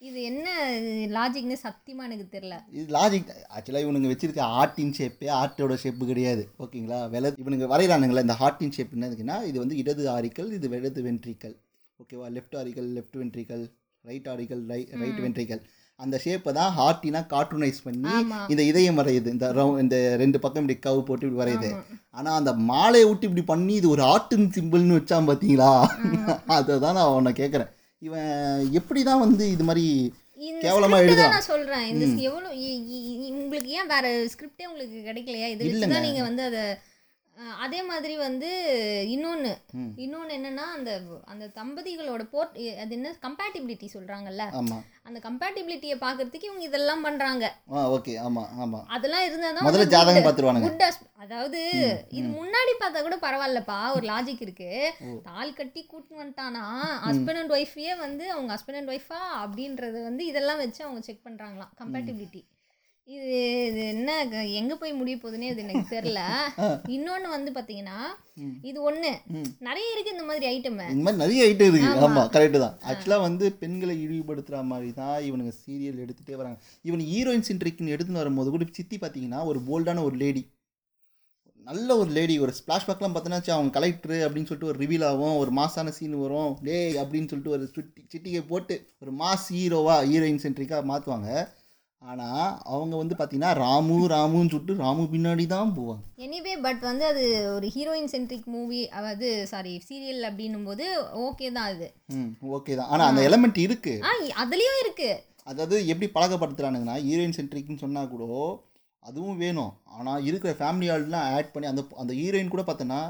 இது என்ன லாஜிக்னு சத்தியமா எனக்கு தெரியல. இது லாஜிக் ஆக்சுவலாக இவனுங்க வச்சிருக்க ஆர்ட்டின் ஷேப்பே ஆர்ட்டோட ஷேப்பு கிடையாது. ஓகேங்களா வெல இவனுங்க வரைகிறானுங்களே? இந்த ஹார்ட்டின் ஷேப் என்னதுக்குன்னா இது வந்து இடது ஆரிக்கல் இது இடது வென்ட்ரிக்கல் ஓகேவா left auricle left ventricle right auricle right right ventricle அந்த ஷேப்பை தான் ஹார்ட்டினா கார்ட்டூனைஸ் பண்ணி இந்த இதயம் வரையுது. இந்த ரவு இந்த ரெண்டு பக்கம் இப்படி கவு போட்டு இப்படி வரையுது. ஆனால் அந்த மாலையை விட்டு இப்படி பண்ணி இது ஒரு ஆர்ட்டின் சிம்பிள்னு வச்சான் பார்த்தீங்களா அதை தான் நான் உன்னை கேட்குறேன் இவன் எப்படி தான் வந்து இது மாதிரி கேவலமா எழுதுறான். நான் சொல்றேன். இந்த எவ்வளவு உங்களுக்கு ஏன் வேற ஸ்கிரிப்டே உங்களுக்கு கிடைக்கலையா? இது நீங்க வந்து அதை அதே மாதிரி வந்து இன்னொன்னு. ம். இன்னொன்னு என்னன்னா அந்த அந்த தம்பதிகளோட போர்ட் அது என்ன கம்பேட்டிபிலிட்டி சொல்றாங்கல்ல? அந்த கம்பேட்டிபிலிட்டியை பார்க்கறதுக்கு இவங்க இதெல்லாம் பண்றாங்க. ஓகே. ஆமாம் ஆமாம் அதெல்லாம் இருந்தா தான் முதல்ல ஜாதகம் பார்த்துருவானுங்க. குட் அதாவது இது முன்னாடி பார்த்தா கூட பரவாயில்லப்பா ஒரு லாஜிக் இருக்கு. தால் கட்டி கூட்டின்னு வந்துட்டானா ஹஸ்பண்ட் அண்ட் ஒய்ஃபையே வந்து அவங்க ஹஸ்பண்ட் அண்ட் ஒய்ஃபா அப்படின்றது வந்து இதெல்லாம் வச்சு அவங்க செக் பண்றாங்களாம் கம்பேட்டிபிலிட்டி இது இது என்ன எங்க போய் முடிய போகுதுன்னே இது எனக்கு தெரியல. இன்னொன்னு வந்து பாத்தீங்கன்னா. இது ஒண்ணு. நிறைய இருக்கு இந்த மாதிரி ஐட்டம் இந்த மாதிரி நிறைய ஐட்டம் இருக்கு. ஆமாம் கரெக்டு தான். ஆக்சுவலாக வந்து பெண்களை இழிவுபடுத்துகிற மாதிரி தான் இவனுங்க சீரியல் எடுத்துகிட்டே வராங்க. இவன் ஹீரோயின் சென்ட்ரிக்னு எடுத்துன்னு வரும்போது கூட சித்தி பார்த்தீங்கன்னா ஒரு போல்டான ஒரு லேடி நல்ல ஒரு லேடி ஒரு ஸ்பிளாஷ் பேக்லாம் பார்த்தோன்னா அவங்க கலெக்டர் அப்படின்னு சொல்லிட்டு ஒரு ரிவீல் ஆகும். ஒரு மாசான சீன் வரும். டேய் அப்படின்னு சொல்லிட்டு ஒரு சுட்டி சிட்டிகை போட்டு ஒரு மாஸ் ஹீரோவா ஹீரோயின் சென்ட்ரிக்காக மாற்றுவாங்க ஆனால் அவங்க வந்து பார்த்தீங்கன்னா ராமு ராமுன்னு சொல்லிட்டு ராமு பின்னாடி தான் போவாங்க. எனிவே பட் வந்து அது ஒரு ஹீரோயின் சென்ட்ரிக் மூவி அதாவது சாரி சீரியல் அப்படின்னும் போது ஓகே தான் அது. ம் ஓகே தான். ஆனால் அந்த எலமெண்ட் இருக்குது ஆ அதுலயும் இருக்கு. அதாவது எப்படி பழக்கப்படுத்துறானுங்கன்னா ஹீரோயின் சென்ட்ரிக்னு சொன்னால் கூட அதுவும் வேணும். ஆனால் இருக்கிற ஃபேமிலி ஆள்லாம் ஆட் பண்ணி அந்த அந்த ஹீரோயின் கூட பார்த்தோன்னா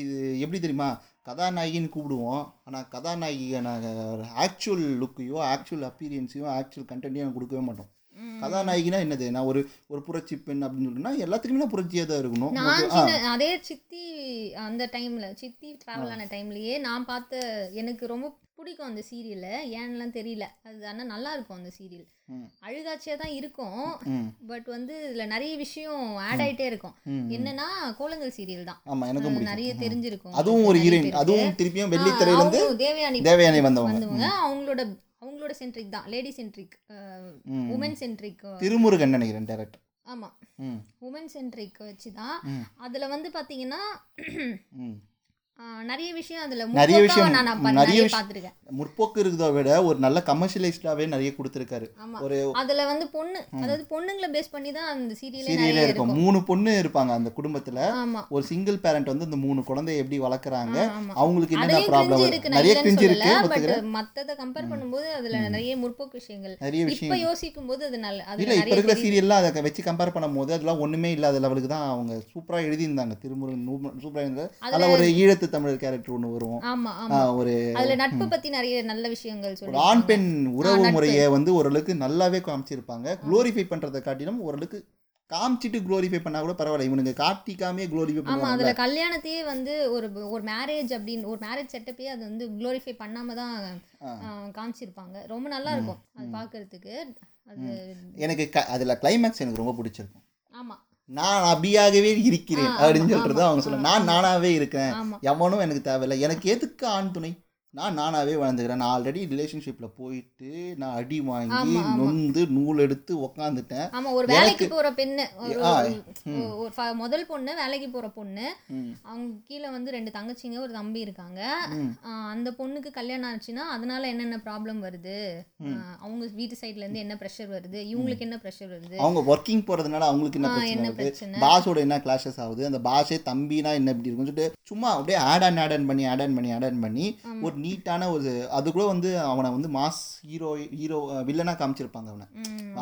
இது எப்படி தெரியுமா கதாநாயகின்னு கூப்பிடுவோம். ஆனால் கதாநாயகியான ஆக்சுவல் லுக்கையோ ஆக்சுவல் அப்பீரியன்ஸையோ ஆக்சுவல் கண்டென்ட்டையும் கொடுக்கவே மாட்டோம். கதாநாயகினா என்னது? நான் ஒரு ஒரு புரட்சி பெண் அப்படின்னு சொல்லிட்டுனா எல்லாத்துக்குமே நான் புரட்சியாக தான் இருக்கணும். நான் சின்ன அதே சித்தி அந்த டைம்ல சித்தி டிராவல் ஆன டைம்லயே நான் பார்த்த எனக்கு ரொம்ப பிடிக்கும் அந்த சீரியல் ஏன்னுலாம் தெரியல. அது ஆனால் நல்லா இருக்கும் அந்த சீரியல். அழுகாட்சியாக தான் இருக்கும். பட் வந்து இதில் நிறைய விஷயம் ஆட் ஆயிட்டே இருக்கும். என்னன்னா கோலங்கள் சீரியல் தான். நிறைய தெரிஞ்சிருக்கும். அதுவும் ஒரு ஹீரோயின். அதுவும் திருப்பியும் வெள்ளித்திரையிலேருந்து தேவயானி தேவயானி வந்தவங்க. அவங்களோட அவங்களோட சென்ட்ரிக் தான். Lady centric. Woman centric Thirumurugan நினைக்கிறேன் டேரக்டர் ஆமாம் உமன் சென்ட்ரிக் வச்சு தான். அதில் வந்து பார்த்தீங்கன்னா நிறைய விஷயம் அதுல. நிறைய விஷயம், நிறைய. பார்த்துருக்கேன். முற்போக்கு இருக்கிறத விட ஒரு நல்ல கமர்ஷியலைஸ்டாவே நிறைய கொடுத்துருக்காரு. ஒரு அதுல வந்து பொண்ணு அதாவது பொண்ணுங்களை பேஸ் பண்ணி தான் அந்த சீரியலே இருக்கும். மூணு பொண்ணு இருப்பாங்க அந்த குடும்பத்துல. ஒரு சிங்கிள் பேரண்ட் வந்து இந்த மூணு குழந்தைய எப்படி வளர்க்குறாங்க அவங்களுக்கு என்னென்ன அதுலயும் ப்ராப்ளம் நிறைய கிரிஞ்சு இருக்கு பட் மத்தத கம்பேர் பண்ணும்போது அதுல நிறைய முற்போக்கு விஷயங்கள். நிறைய இப்ப விஷயம் யோசிக்கும் போது அது நல்ல இல்ல இப்ப இருக்கிற. சீரியல்லாம் அதை வச்சு கம்பேர் பண்ணும்போது அதெல்லாம் ஒண்ணுமே இல்லாத லெவலுக்கு தான் அவங்க சூப்பரா எழுதியிருந்தாங்க. திருமுருகன் சூப்பரா இருந்தது அதில் ஒரு ஈழத்து தமிழர் கேரக்டர் ஒன்று வரும். ஒரு அதுல நட்பு பத்தி நிறைய நல்ல விஷயங்கள் ஒரு ஆண் பெண் உறவு. முறையை வந்து ஓரளவுக்கு நல்லாவே காமிச்சிருப்பாங்க. குளோரிஃபை பண்றதை காட்டிலும் ஓரளவுக்கு காமிச்சிட்டு குளோரிஃபை பண்ணா கூட பரவாயில்ல. இவனுங்க காட்டிக்காமே குளோரிஃபை பண்ணுவாங்க அதுல கல்யாணத்தையே வந்து ஒரு ஒரு மேரேஜ் அப்படின்னு ஒரு மேரேஜ் செட்டப்பே அது வந்து க்ளோரிஃபை பண்ணாம தான் காமிச்சிருப்பாங்க. ரொம்ப நல்லா இருக்கும் அது பார்க்கறதுக்கு அது எனக்கு க அதில் கிளைமேக்ஸ் எனக்கு ரொம்ப பிடிச்சிருக்கும். ஆமா. நான் அபியாகவே இருக்கிறேன் அப்படின்னு சொல்றது அவங்க சொல்ல நான் நானாவே இருக்கேன் எவனும் எனக்கு தேவையில்லை. எனக்கு எதுக்கு ஆண் துணை? நான் நானாவே வாழ்ந்துக்கிறேன் நான் ஆல்ரெடி ரிலேஷன்ஷிப்பில் போயிட்டு நான் அடி வாங்கி. நொந்து நூல் எடுத்து உக்காந்துட்டேன். ஆமா ஒரு வேலைக்கு போற பெண்ணு ஒரு முதல் பொண்ணு வேலைக்கு போற பொண்ணு. அவங்க கீழே வந்து ரெண்டு தங்கச்சிங்க ஒரு தம்பி இருக்காங்க. அந்த பொண்ணுக்கு கல்யாணம் ஆச்சுன்னா அதனால என்னென்ன ப்ராப்ளம் வருது? அவங்க வீட்டு சைடுல இருந்து என்ன ப்ரெஷர் வருது? இவங்களுக்கு என்ன ப்ரெஷர் வருது? அவங்க ஒர்க்கிங் போகிறதுனால அவங்களுக்கு என்ன பிரச்சனை என்ன வருது? பிரச்சனை? பாஸோட என்ன கிளாஷஸ் ஆகுது? அந்த பாஸே தம்பினா என்ன இப்படி இருக்குன்னு சொல்லிட்டு சும்மா அப்படியே ஆட் அண்ட் ஆட் பண்ணி ஆட் அண்ட் பண்ணி ஆட் அண்ட் பண்ணி. ஒரு நீட்டான ஒரு அது கூட வந்து அவனை வந்து மாஸ் ஹீரோ ஹீரோ வில்லனாக காமிச்சிருப்பாங்க அவனை.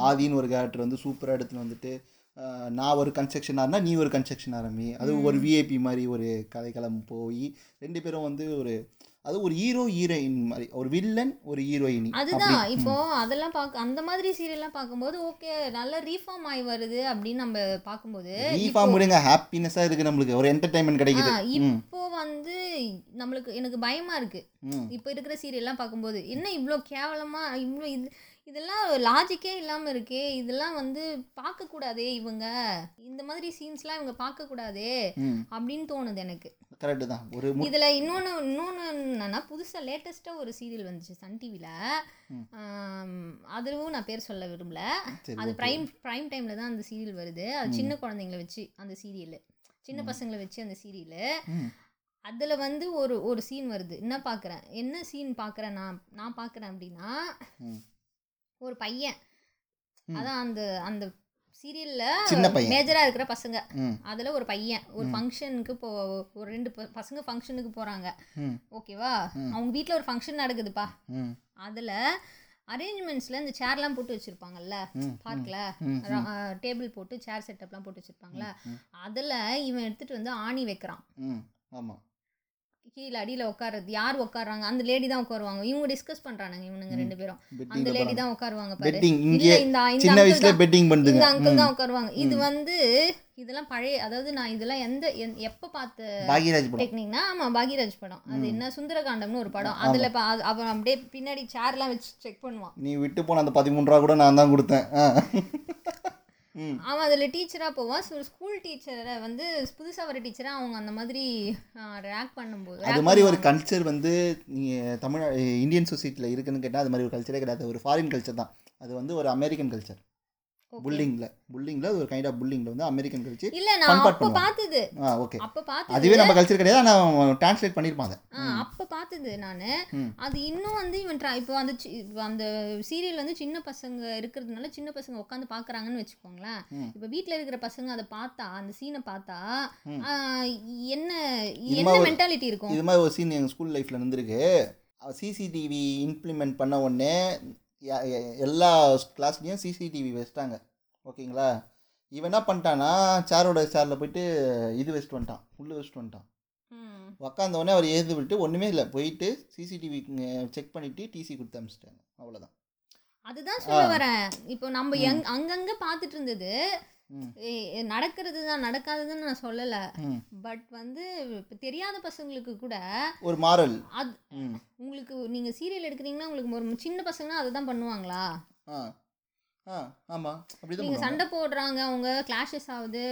ஆதின்னு ஒரு கேரக்டர் வந்து சூப்பராக எடுத்துன்னு வந்துட்டு நான் ஒரு கன்ஸ்ட்ரக்ஷன் ஆரம்பி நீ ஒரு கன்ஸ்ட்ரக்ஷன் ஆரம்பி. அது ஒரு விஐபி மாதிரி ஒரு கதைக்களம் போய் ரெண்டு பேரும் வந்து ஒரு அது ஒரு ஹீரோ ஹீரோயின் மாதிரி. ஒரு வில்லன் ஒரு ஹீரோயினி அதுதான். இப்போ அதெல்லாம் பார்க்க அந்த மாதிரி சீரியல்லாம் பார்க்கும்போது ஓகே நல்ல ரீஃபார்ம் ஆகி வருது அப்படின்னு நம்ம பார்க்கும்போது ரீஃபார்ம் விடுங்க. ஹாப்பினஸ்ஸாக இருக்குது நம்மளுக்கு. ஒரு என்டர்டைன்மெண்ட் கிடைக்குது. இப்போ வந்து நம்மளுக்கு எனக்கு பயமா இருக்கு. ம். இப்போ இருக்கிற சீரியல்லாம் பார்க்கும்போது என்ன இவ்வளோ கேவலமா இவ்வளோ இது இதெல்லாம் லாஜிக்கே இல்லாமல் இருக்கே. இதெல்லாம் வந்து பார்க்கக்கூடாதே இவங்க. இந்த மாதிரி சீன்ஸ்லாம் இவங்க பார்க்கக்கூடாதே அப்படின்னு தோணுது எனக்கு. கரெக்டு தான். ஒரு இதில் இன்னொன்று இன்னொன்று என்னன்னா புதுசாக லேட்டஸ்ட்டாக ஒரு சீரியல் வந்துச்சு சன் டிவியில் அதுவும் நான் பேர் சொல்ல விரும்பல. அது. ப்ரைம் ப்ரைம் டைமில் தான் அந்த சீரியல் வருது. அது சின்ன குழந்தைங்கள வச்சு அந்த சீரியல் சின்ன பசங்களை வச்சு அந்த சீரியலு அதில் வந்து ஒரு ஒரு சீன் வருது. என்ன பார்க்குறேன் என்ன சீன் பார்க்குறேன் நான்? நான் பார்க்குறேன் அப்படின்னா. ஒரு பையன். அதான் அந்த அந்த சின்ன சீரியலில் பையன். மேஜராக இருக்கிற பசங்க. அதில் ஒரு பையன். ஒரு ஃபங்க்ஷனுக்கு இப்போ ஒரு ரெண்டு ப- பசங்க ஃபங்க்ஷனுக்கு போகிறாங்க ம். ஓகேவா. அவங்க வீட்டில் ஒரு ஃபங்க்ஷன் நடக்குதுப்பா. அதில் அரேஞ்ச்மெண்ட்ஸில் இந்த சேர்லாம் போட்டு வச்சுருப்பாங்கல்ல? பார்க்கில்? டேபிள் போட்டு சேர் செட்டப்லாம் போட்டு வச்சுருப்பாங்களே? ம். அதில் இவன் எடுத்துகிட்டு வந்து ஆணி வைக்கிறான். ம். ஆமாம் கீழே அடியில் உட்காருறது யார் உட்காருறாங்க? அந்த லேடி தான் உட்காருவாங்க. இவங்க டிஸ்கஸ் பண்ணுறானுங்க இவனுங்க ரெண்டு பேரும். அந்த லேடி தான் உட்காருவாங்க பாரு. இல்ல இந்த இந்த அங்கிள் தான். உட்காருவாங்க. இது வந்து இதெல்லாம் பழைய அதாவது நான் இதெல்லாம் எந்த எந்- எப்ப பார்த்த பாக்யராஜ் படம். டெக்னிக்னா ஆமா பாகியராஜ் படம். அது என்ன சுந்தரகாண்டம்னு ஒரு படம். அதுல அவன் அப்படியே பின்னாடி சேர்லாம் வச்சு செக் பண்ணுவான். நீ விட்டு போன அந்த பதிமூணு ரூபா கூட நான் தான் கொடுத்தேன். அவன் அதில் டீச்சராக போவான். ஸ்கூல் டீச்சரை வந்து புதுசாக வர டீச்சரை அவங்க அந்த மாதிரி ரேக் பண்ணும்போது அது மாதிரி ஒரு கல்ச்சர் வந்து நீங்கள் தமிழ் இந்தியன் சொசைட்டியில் இருக்குன்னு கேட்டால் அது மாதிரி ஒரு கல்ச்சரே கிடையாது. ஒரு ஃபாரின் கல்ச்சர் தான். அது வந்து ஒரு அமெரிக்கன் கல்ச்சர் புல்லிங்கில் அது ஒரு கைண்ட் ஆஃப் புல்லிங்கில் வந்து அமெரிக்கன் கல்ச்சர் இல்ல நான் அப்போ. பார்த்தது. ஆ ஓகே அப்போ பார்த்தது அதுவே நம்ம கல்ச்சர் கிடையாது ஆனால் டிரான்ஸ்லேட் பண்ணியிருப்பான் அதை. அப்போ பார்த்தது நான். அது இன்னும் வந்து இவன் இப்போ அந்த அந்த சீரியல் வந்து சின்ன பசங்க இருக்கிறதுனால சின்ன பசங்க உட்காந்து பார்க்குறாங்கன்னு வச்சுக்கோங்களேன். இப்போ வீட்டில் இருக்கிற பசங்க அதை பார்த்தா அந்த சீனை பார்த்தா என்ன என்ன மென்டாலிட்டி இருக்கும்? இது மாதிரி ஒரு சீன் எங்கள் ஸ்கூல் லைஃப்பில் இருந்திருக்கு சிசிடிவி இம்ப்ளிமெண்ட் பண்ண உடனே எல்லா கிளாஸ்லேயும் சிசிடிவி வச்சிட்டாங்க. ஓகேங்களா? இவன் என்ன பண்ணிட்டான்னா சேரோட சேரில் போயிட்டு இது வச்சுட்டு வந்துட்டான். உள்ளே வச்சுட்டு வந்துட்டான். உக்காந்த உடனே அவர் எழுந்து விட்டு ஒன்றுமே இல்லை. போயிட்டு சிசிடிவி செக் பண்ணிவிட்டு டிசி கொடுத்து அனுப்பிச்சிட்டாங்க அவ்வளோதான் அதுதான் சொல்ல வரேன். இப்போ நம்ம எங் அங்கங்க பார்த்துட்டு இருந்தது நடக்கிறது தான் நடக்காததுன்னு நான் சொல்லலை. பட் வந்து இப்போ தெரியாத பசங்களுக்கு கூட ஒரு மாரல் அது உங்களுக்கு நீங்கள் சீரியல் எடுக்கிறீங்கன்னா உங்களுக்கு ஒரு சின்ன பசங்கன்னா அதை தான் பண்ணுவாங்களா ஆ ஆமாம் அப்படி தான் சண்டை போடுறாங்க அவங்க கிளாஷஸ் ஆகுது.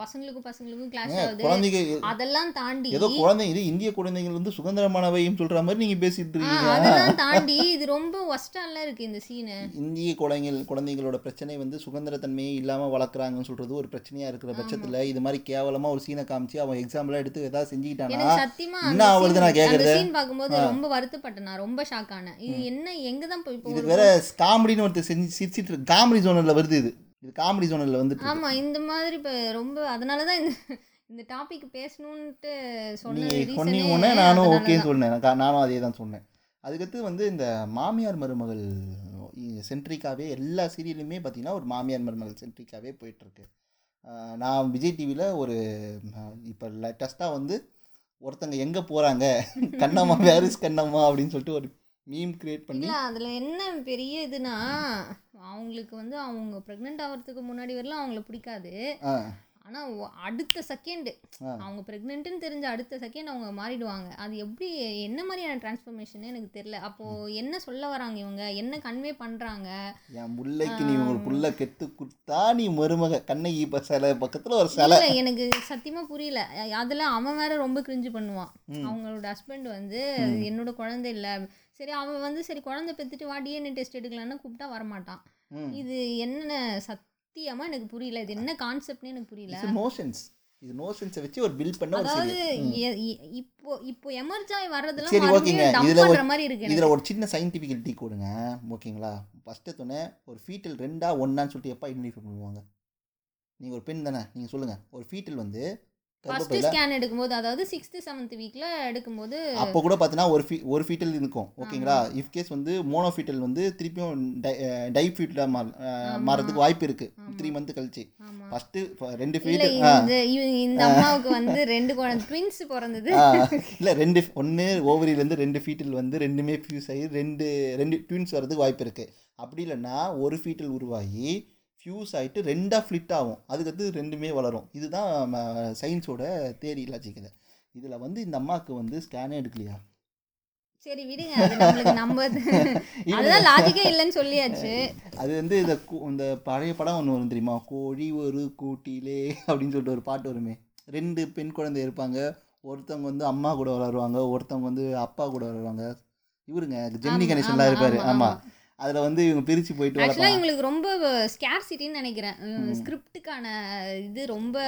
பசங்களுக்கும் பசங்களுக்கும் கிளாஷ் ஆகுது. குழந்தைங்க அதெல்லாம் தாண்டி ஏதோ குழந்தைங்க இது இந்திய குழந்தைகள் வந்து சுதந்திரமானவையும் சொல்கிற மாதிரி நீங்கள் பேசிட்டு இருக்கீங்க அதெல்லாம் தாண்டி இது ரொம்ப ஒஸ்டால இருக்கு இந்த சீனு இந்திய குழந்தைகள் குழந்தைகளோட பிரச்சனை வந்து சுதந்திரத்தன்மையே இல்லாமல் வளர்க்குறாங்கன்னு சொல்கிறது ஒரு பிரச்சனையாக இருக்கிற பட்சத்தில் இது மாதிரி கேவலமாக ஒரு சீனை காமிச்சு அவன் எக்ஸாம்பிளாக எடுத்து ஏதாவது செஞ்சுக்கிட்டானா? என்ன ஆகுறது நான் கேட்குறது சீன் பார்க்கும்போது ரொம்ப வருத்தப்பட்டேன் நான். ரொம்ப ஷாக் ஆனேன். இது என்ன எங்க தான் இப்போ இதுக்கு வேற காமெடின்னு ஒருத்தர் செஞ்சு சிரிச்சிட்டு இருக்கு காமெடி ஜோனரில் வருது இது. இது காமெடி ஜோனரில் வந்துட்டு இருக்கு. ஆமா இந்த மாதிரி இப்போ ரொம்ப அதனால தான் இந்த இந்த டாபிக் பேசணுன்ட்டு சொன்ன உடனே நானும் ஓகேன்னு சொன்னேன் நானும் அதே தான் சொன்னேன். அதுக்கடுத்து வந்து இந்த மாமியார் மருமகள் சென்ட்ரிக்காவே எல்லா சீரியலுமே பார்த்தீங்கன்னா ஒரு மாமியார் மருமகள் சென்ட்ரிக்காவே போயிட்டுருக்கு. நான் விஜய் டிவியில் ஒரு இப்போ லேட்டஸ்ட்டாக வந்து ஒருத்தங்க எங்கே போகிறாங்க கண்ணம்மா வேரிஸ் கண்ணம்மா? அப்படின்னு சொல்லிட்டு ஒரு மீம் கிரியேட் பண்ணி அதுல என்ன பெரிய இதுனா அவங்களுக்கு வந்து அவங்க ப்ரெக்னென்ட் ஆகிறதுக்கு முன்னாடி வரலாம் அவங்கள பிடிக்காது. ஆ. ஆனா ஒ- அடுத்த செகண்ட். அவங்க ப்ரெக்னென்ட்னு தெரிஞ்ச அடுத்த செகண்ட் அவங்க மாறிடுவாங்க. அது எப்படி என்ன மாதிரியான டிரான்ஸ்ஃபர்மேஷன் எனக்கு தெரியல. அப்போ என்ன சொல்ல வராங்க இவங்க? என்ன கன்வே பண்றாங்க? என் முல்லைக்கு நீ ஒரு புல்லை கெத்து கொடுத்தா நீ மருமக. கண்ணகி இப்போ சிலை பக்கத்தில் ஒரு சிலை எனக்கு சத்தியமா புரியல. அதுல அவன் வேற ரொம்ப கிரிஞ்சு பண்ணுவான். அவங்களோட ஹஸ்பண்ட் வந்து என்னோட குழந்தை இல்ல. சரி அவன் வந்து சரி குழந்தை பெத்துட்டு வா டிஎன்ஏ டெஸ்ட் எடுக்கலான்னு கூப்பிட்டா வரமாட்டான். இது என்ன சத்தியமா எனக்கு புரியல. இது என்ன கான்செப்ட்னு எனக்கு புரியல. இது நோஷன்ஸ் இது நோஷன்ஸை வச்சு ஒரு பில் பண்ண அதாவது இப்போ இப்போ எமர்ஜ் ஆகி வர்றதெல்லாம் சரி, ஓகேங்க. இதுல ஒரு- மாதிரி இருக்கு. இதில் ஒரு சின்ன சயின்டிஃபிக் டீ கொடுங்க. ஓகேங்களா? ஃபஸ்ட்டு துணை ஒரு ஃபீட்டல் ரெண்டா ஒன்னான்னு சொல்லிட்டு எப்போ ஐடென்டிஃபை பண்ணுவாங்க நீங்கள் ஒரு பெண் தானே? நீங்கள் சொல்லுங்கள் ஒரு ஃபீட்டல் வந்து ஃபர்ஸ்ட் ஸ்கேன் எடுக்கும்போது அதாவது சிக்ஸ்த் செவன்த் வீக்ல எடுக்கும்போது அப்போ கூட பார்த்தீங்கன்னா ஒரு ஃபீ ஒரு ஃபீட்டல் இருக்கும். ஓகேங்களா? இஃப் கேஸ் வந்து மோனோ ஃபீட்டல் வந்து திருப்பியும் டை ஃபீட்டலாக மாற மாறதுக்கு வாய்ப்பு இருக்கு. த்ரீ மந்த் கழிச்சு. ஃபஸ்ட்டு ரெண்டு ஃபீட்டல் இந்த அம்மாவுக்கு வந்து ரெண்டு குழந்தை ட்வின்ஸ் பிறந்தது. இல்லை ரெண்டு ஒன்று ஓவரியிலேருந்து ரெண்டு ஃபீட்டல் வந்து ரெண்டுமே ஃபியூஸ் ஆகி ரெண்டு ரெண்டு ட்வின்ஸ் வர்றதுக்கு வாய்ப்பு இருக்குது அப்படி இல்லைன்னா ஒரு ஃபீட்டல் உருவாகி ஃபியூஸ் ஆகிட்டு ரெண்டாக ஃப்ளிட் ஆகும். அதுக்கடுத்து ரெண்டுமே வளரும். இதுதான் சயின்ஸோட தேரி லாஜிக்கில் இதில் வந்து இந்த அம்மாவுக்கு வந்து ஸ்கேனே எடுக்கலையா? சரி விடுங்க. அதுதான் லாஜிக்கே இல்லைன்னு சொல்லியாச்சு. அது வந்து இந்த இந்த பழைய படம் ஒன்று வரும் தெரியுமா? கோழி ஒரு கூட்டிலே அப்படின்னு சொல்லிட்டு ஒரு பாட்டு வருமே. ரெண்டு பெண் குழந்தை இருப்பாங்க. ஒருத்தவங்க வந்து அம்மா கூட வளருவாங்க. ஒருத்தவங்க வந்து அப்பா கூட வளருவாங்க. இவருங்க ஜெமினி கணேசன்லாம் இருப்பாரு. ஆமா, ஆமாம் அதில் வந்து இவங்க பிரித்து போயிட்டு ஆக்சுவலா வளர்ப்பாங்க இவங்களுக்கு ரொம்ப ஸ்கேர் சிட்டின்னு நினைக்கிறேன். ஸ்கிரிப்டுக்கான இது ரொம்ப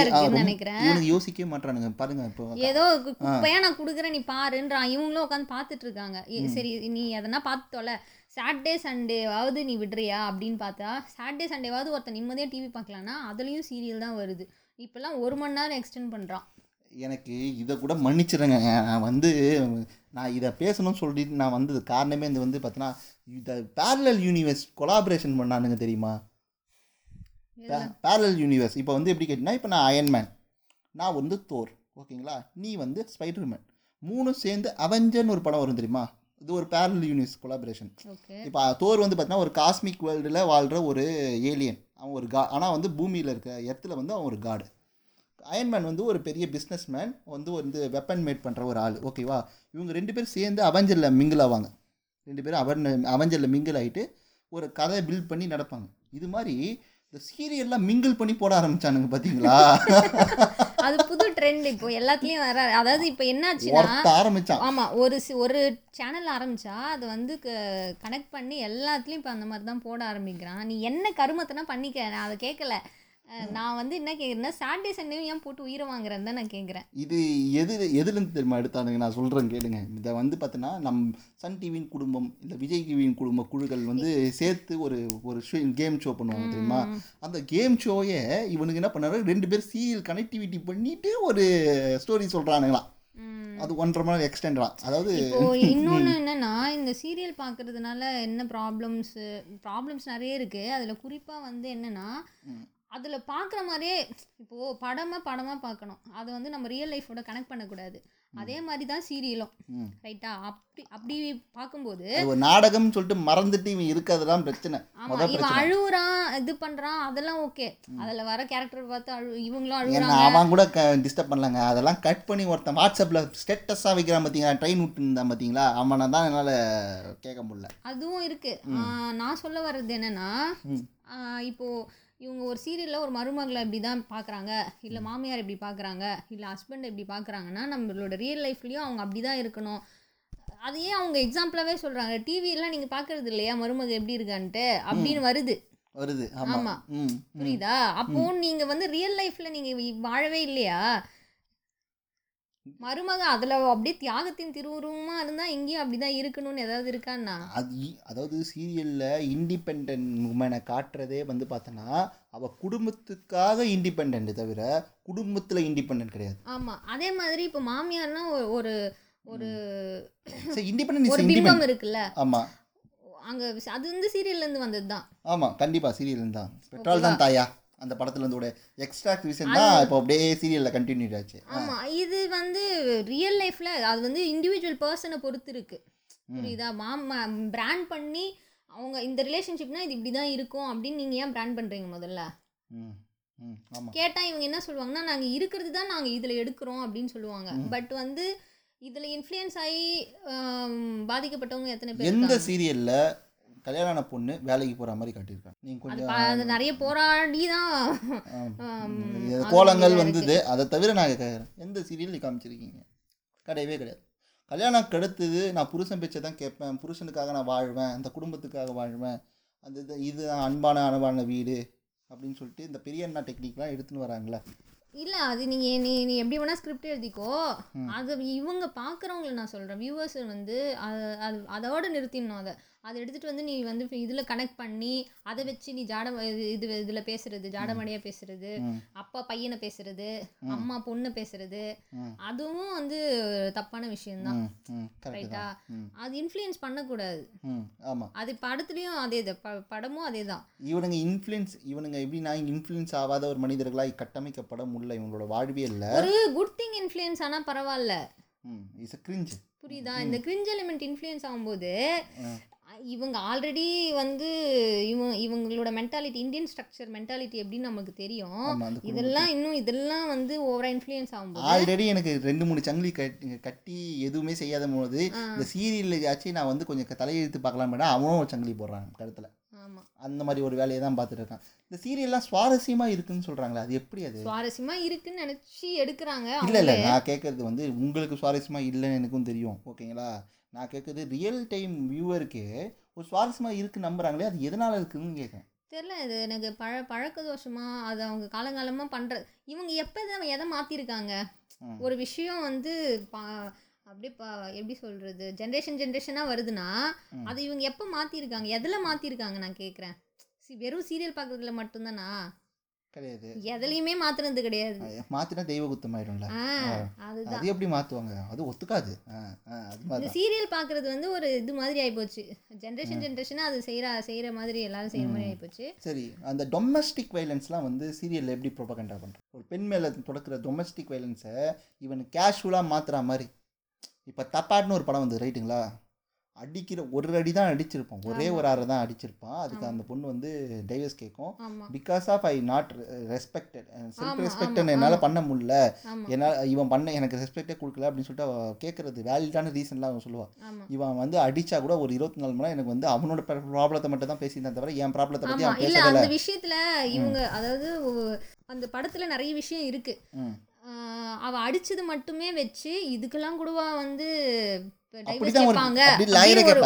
இருக்குன்னு நினைக்கிறேன். யோசிக்கவே மாட்டானுங்க பாருங்க இப்போ ஏதோ குப்பையா நான் குடுக்குறேன் நீ பாருன்றான். இவங்களும் உட்காந்து பார்த்துட்டு இருக்காங்க. சரி நீ எதனா பார்த்து தொலை சாட்டர்டே சண்டேவாவது நீ விடுறியா அப்படின்னு பார்த்தா சாட்டர்டே சண்டேவாவது ஒருத்தன் நிம்மதியாக டிவி பார்க்கலான்னா அதுலேயும் சீரியல் தான் வருது. இப்போல்லாம் ஒரு மணி நேரம் எக்ஸ்டெண்ட் பண்ணுறான் எனக்கு இதை கூட மன்னிச்சிடுங்க நான் வந்து நான் இதை பேசணும்னு சொல்லிட்டு நான் வந்தது காரணமே இந்த வந்து பார்த்தீங்கன்னா இந்த பேரலல் யூனிவர்ஸ் கொலாபரேஷன் பண்ணானுங்க தெரியுமா? பேரலல் யூனிவர்ஸ் இப்போ வந்து எப்படி கேட்டிங்கன்னா இப்போ நான் அயன்மேன் நான் வந்து தோர் ஓகேங்களா? நீ வந்து ஸ்பைடர்மேன் மூணும் சேர்ந்து அவெஞ்சர்னு ஒரு படம் வரும் தெரியுமா? இது ஒரு பேரலல் யூனிவர்ஸ் கொலாபரேஷன் ஓகே. இப்போ தோர் வந்து பார்த்தீங்கன்னா ஒரு காஸ்மிக் வேர்ல்டில் வாழ்கிற ஒரு ஏலியன் அவன் ஒரு கா ஆனால் வந்து பூமியில் இருக்க இடத்துல வந்து அவன் ஒரு காடு அயன்மேன் வந்து ஒரு பெரிய பிஸ்னஸ் மேன் வந்து வந்து வெப்பன் மேட் பண்ணுற ஒரு ஆள். ஓகேவா இவங்க ரெண்டு பேரும் சேர்ந்து அவெஞ்சரில் மிங்கிள் ஆவாங்க. ரெண்டு பேரும் அவன் அவெஞ்சரில் மிங்கிள் ஆகிட்டு ஒரு கதை பில்ட் பண்ணி நடப்பாங்க. இது மாதிரி இந்த சீரியல்லாம் மிங்கிள் பண்ணி போட ஆரம்பிச்சானுங்க பார்த்தீங்களா அது புது ட்ரெண்ட் இப்போ எல்லாத்துலேயும் வர அதாவது இப்போ என்னாச்சுன்னா ஆரம்பிச்சான். ஆமா ஒரு ஒரு சேனல் ஆரம்பிச்சா அது வந்து கனெக்ட் பண்ணி எல்லாத்துலயும் இப்போ அந்த மாதிரி தான் போட ஆரம்பிக்கிறான். நீ என்ன கருமத்தனா பண்ணிக்க நான் அதை கேட்கல நான் வந்து என்ன கேட்குறேன்னா சாட்டர்டே சண்டேவும் ஏன் போட்டு உயிரை வாங்குறேன்னு தான் நான் கேட்குறேன் இது எது எதுலேருந்து தெரியுமா எடுத்தானுங்க? நான் சொல்கிறேன் கேளுங்க. இதை வந்து பார்த்தீங்கன்னா நம் சன் டிவியின் குடும்பம் இல்லை விஜய் டிவியின் குடும்ப குழுக்கள் வந்து சேர்த்து ஒரு ஒரு கேம் ஷோ பண்ணுவாங்க தெரியுமா? அந்த கேம் ஷோயே இவனுக்கு என்ன பண்ணாரு ரெண்டு பேர் சீரியல் கனெக்டிவிட்டி பண்ணிட்டு ஒரு ஸ்டோரி சொல்கிறானுங்களாம் அது ஒன்றரை மணி நேரம் எக்ஸ்டெண்டாம் அதாவது இன்னொன்று என்னன்னா இந்த சீரியல் பார்க்கறதுனால என்ன ப்ராப்ளம்ஸ் ப்ராப்ளம்ஸ் நிறைய இருக்கு. அதுல குறிப்பா வந்து என்னன்னா அதுல பார்க்குற மாதிரியே இப்போ படமா படமா பார்க்கணும் அதை வந்து நம்ம ரியல் லைஃபோட கனெக்ட் பண்ணக்கூடாது. அதே மாதிரி தான் சீரியலும். ரைட்டா அப்படி அப்படி பார்க்கும்போது ஒரு நாடகம்னு சொல்லிட்டு மறந்துட்டு இவன் இருக்கிறதுலாம் பிரச்சனை. ஆமா முதல் இவன் அழுவுறான் இது பண்றான் அதெல்லாம் ஓகே அதுல வர கேரக்டர் பார்த்து அழு இவங்களும் அழுகுறாங்க அவன் கூட டிஸ்டர்ப் பண்ணலங்க. அதெல்லாம் கட் பண்ணி ஒருத்தன் வாட்ஸ்அப்பில் ஸ்டேட்டஸாக வைக்கிறான் பார்த்தீங்களா ட்ரெயின் விட்டுருந்தான் பார்த்தீங்களா அவனை தான் என்னால் கேட்க முடியல. அதுவும் இருக்கு. ஆஹ் நான் சொல்ல வர்றது என்னன்னா ஆஹ் இப்போ இவங்க ஒரு சீரியல்ல ஒரு மருமகளை இப்படி தான் பார்க்குறாங்க இல்லை மாமியார் இப்படி பார்க்குறாங்க இல்லை ஹஸ்பண்ட் இப்படி பார்க்குறாங்கன்னா நம்மளோட ரியல் லைஃப்லேயும் அவங்க அப்படி தான் இருக்கணும். அதையே அவங்க எக்ஸாம்பிளாகவே சொல்கிறாங்க டிவியெல்லாம் நீங்கள் பார்க்கறது இல்லையா? மருமக எப்படி இருக்கான்ட்டு அப்படின்னு வருது. வருது. ஆமா. ஆமாம். புரியுதா? அப்போ நீங்க வந்து ரியல் லைஃப்ல நீங்க வி- வாழவே இல்லையா? மருமக அதுல அப்படியே தியாகத்தின் திருவுருவமா இருந்தா இங்கேயும் அப்படிதான் இருக்கணும்னு ஏதாவது இருக்கான்னா அது அதாவது சீரியலில் இண்டிபெண்ட் உமனை காட்டுறதே வந்து பார்த்தோன்னா அவள் குடும்பத்துக்காக இண்டிபெண்ட் தவிர குடும்பத்தில் இண்டிபெண்ட் கிடையாது. ஆமா. அதே மாதிரி இப்போ மாமியார்னா ஒரு- ஒரு இண்டிபெண்ட் பிம்பம் இருக்குல்ல? ஆமாம் அங்க அது வந்து சீரியல்ல இருந்து வந்தது தான் ஆமாம் கண்டிப்பாக சீரியல் தான். பெட்ரோல் தான் தாயா? அந்த படத்துல இருந்தோட எக்ஸ்ட்ரா ரீசன் தான் இப்போ அப்படியே சீரியலில் கண்டினியூ ஆச்சு. ஆமா இது வந்து ரியல் லைஃப்ல அது வந்து இண்டிவிஜுவல் பர்சனை பொறுத்து இருக்கு. புரியுதா? மாமா பிராண்ட் பண்ணி அவங்க இந்த ரிலேஷன்ஷிப்னா இது இப்படி தான் இருக்கும் அப்படின்னு நீங்க ஏன் பிராண்ட் பண்றீங்க முதல்ல? கேட்டால் இவங்க என்ன சொல்லுவாங்கன்னா நாங்கள் இருக்கிறது தான் நாங்கள் இதில் எடுக்கிறோம் அப்படின்னு சொல்லுவாங்க. பட் வந்து இதில் இன்ஃப்ளூயன்ஸ் ஆகி பாதிக்கப்பட்டவங்க எத்தனை பேர் எந்த? சீரியலில் கல்யாணம் ஆன பொண்ணு வேலைக்கு போகிற மாதிரி காட்டியிருக்காங்க. நீங்கள் கொஞ்சம் நிறைய போராடி தான் கோலங்கள் வந்தது. அதை தவிர நான் கேட்குறேன் எந்த சீரியல் நீ காமிச்சிருக்கீங்க? கிடையவே கிடையாது. கல்யாணம் கெடுத்தது நான் புருஷன் பேச்சை தான் கேட்பேன். புருஷனுக்காக நான் வாழ்வேன். அந்த குடும்பத்துக்காக வாழ்வேன். அந்த இது இது அன்பான அன்பான வீடு அப்படின்னு சொல்லிட்டு இந்த பெரிய அண்ணா டெக்னிக்லாம் எடுத்துன்னு வராங்களே. இல்லை அது நீங்கள் நீ நீ எப்படி வேணால் ஸ்கிரிப்ட் எழுதிக்கோ. அது இவங்க பார்க்குறவங்கள நான் சொல்கிறேன் வியூவர்ஸ் வந்து அது அது அதோட நிறுத்திடணும் அதை. அதை எடுத்துட்டு வந்து நீ வந்து இதில் கனெக்ட் பண்ணி அதை வச்சு நீ ஜாட இது- இது இதில் பேசுறது ஜாடமடியாக பேசுறது. அப்பா பையனை பேசுறது அம்மா பொண்ணு பேசுறது. அதுவும் வந்து தப்பான விஷயம்தான். ரைட்டா அது இன்ஃப்ளூயன்ஸ் பண்ணக்கூடாது. ஆமாம் அது படத்துலயும் அதே தான். படமும் அதே தான். இவனுங்க இன்ஃப்ளூயன்ஸ் இவனுங்க எப்படின்னா இன்ஃப்ளூயன்ஸ் ஆகாத ஒரு மனிதர்களாக கட்டமைக்கப்பட முடியல. இவங்களோட வாழ்வியல்ல. ஒரு குட் திங் இன்ஃப்ளூயன்ஸ் ஆனால் பரவாயில்ல. இஸ் அ கிரிஞ்ச் புரியுதா? இந்த கிரிஞ்ச் எலிமெண்ட் இன்ஃப்ளூயன்ஸ் ஆகும்போது. இவங்க ஆல்ரெடி வந்து இவங்க இவங்களோட மென்டாலிட்டி இந்தியன் ஸ்ட்ரக்சர் மென்டாலிட்டி எப்படின்னு நமக்கு தெரியும். இதெல்லாம் இன்னும் இதெல்லாம் வந்து ஓவரா இன்ஃப்ளூயன்ஸ் ஆகும்போது ஆல்ரெடி எனக்கு ரெண்டு மூணு சங்கிலி கட்டி எதுவுமே செய்யாத போது இந்த சீரியல் ஆச்சு நான் வந்து கொஞ்சம் தலையெழுத்து பார்க்கலாம் அவனும் ஒரு சங்கிலி போடுறான் கழுத்தில். ஆமா. அந்த மாதிரி ஒரு வேலையை தான் பார்த்துட்டு இருக்கான். இந்த சீரியல்லாம் சுவாரஸ்யமாக இருக்குன்னு சொல்கிறாங்களே அது எப்படி அது? சுவாரஸ்யமா இருக்குன்னு நினைச்சு எடுக்கிறாங்க இல்லை இல்லை நான் கேட்குறது வந்து உங்களுக்கு சுவாரஸ்யமாக இல்லைன்னு எனக்கும் தெரியும் ஓகேங்களா? நான் கேட்குறது ரியல் டைம் வியூவருக்கு ஒரு சுவாரஸ்யமாக இருக்குன்னு நம்புறாங்களே அது எதனால் இருக்குன்னு கேட்குறேன் தெரியல இது எனக்கு பழ பழக்க தோஷமா அது அவங்க காலங்காலமா பண்ற இவங்க எப்போ எதை மாத்திருக்காங்க? ம். ஒரு விஷயம் வந்து பா அப்படியே பா எப்படி சொல்றது ஜென்ரேஷன் ஜென்ரேஷனா வருதுன்னா. அது இவங்க எப்போ மாத்திருக்காங்க? எதுல மாத்திருக்காங்க நான் கேக்குறேன். சி வெறும் சீரியல் பார்க்கறதுல மட்டும்தானா? கிடையாது. எதுலையுமே மாத்துனது கிடையாது. மாற்றினா தெய்வ குத்தம் ஆயிடும்ல அது எப்படி மாற்றுவாங்க அது ஒத்துக்காது. இந்த மாதிரி சீரியல் பார்க்கறது வந்து ஒரு இது மாதிரி ஆயிப்போச்சு. ஜென்ரேஷன் ஜென்ரேஷனா அது செய்யற செய்யற மாதிரி எல்லாரும் செய்யற மாதிரி ஆயிப்போச்சு. சரி அந்த டொமஸ்டிக் வைலன்ஸ்லாம் வந்து சீரியலில் எப்படி ப்ரொபகண்டா பண்ணுறோம் ஒரு பெண் மேலே தொடக்கிற டொமஸ்டிக் வைலன்ஸை இவன் கேஷுவலாக மாற்றுற மாதிரி. இப்போ தப்பாட்னு ஒரு படம் வந்து ரைட்டுங்களா அடிக்கிற ஒரு அடி தான் அடிச்சிருப்பான். ஒரே ஒரு அரை தான் அடிச்சிருப்பான். அதுக்கு அந்த பொண்ணு வந்து டைவர்ஸ் கேட்கும் because of I not respected self respect என்னால் பண்ண முடியல. என்னால் இவன் பண்ண எனக்கு ரெஸ்பெக்டே கொடுக்கல அப்படின்னு சொல்லிட்டு கேட்குறது வேலிடான ரீசன்லாம் அவன் சொல்லுவாள் ஆமா. இவன் வந்து அடிச்சா கூட ஒரு இருபத்தி நாலு மணி நேரம் எனக்கு வந்து அவனோட ப்ராப்ளத்தை மட்டும் தான் பேசியிருந்தேன் தவிர என் ப்ராப்ளத்தை பற்றி அவன் பேசவே அந்த விஷயத்துல இவங்க அதாவது அந்த படத்துல நிறைய விஷயம் இருக்கு. ம். ஆஹ் அவ அடிச்சது மட்டுமே வச்சு இதுக்கெல்லாம் கூடவா வந்து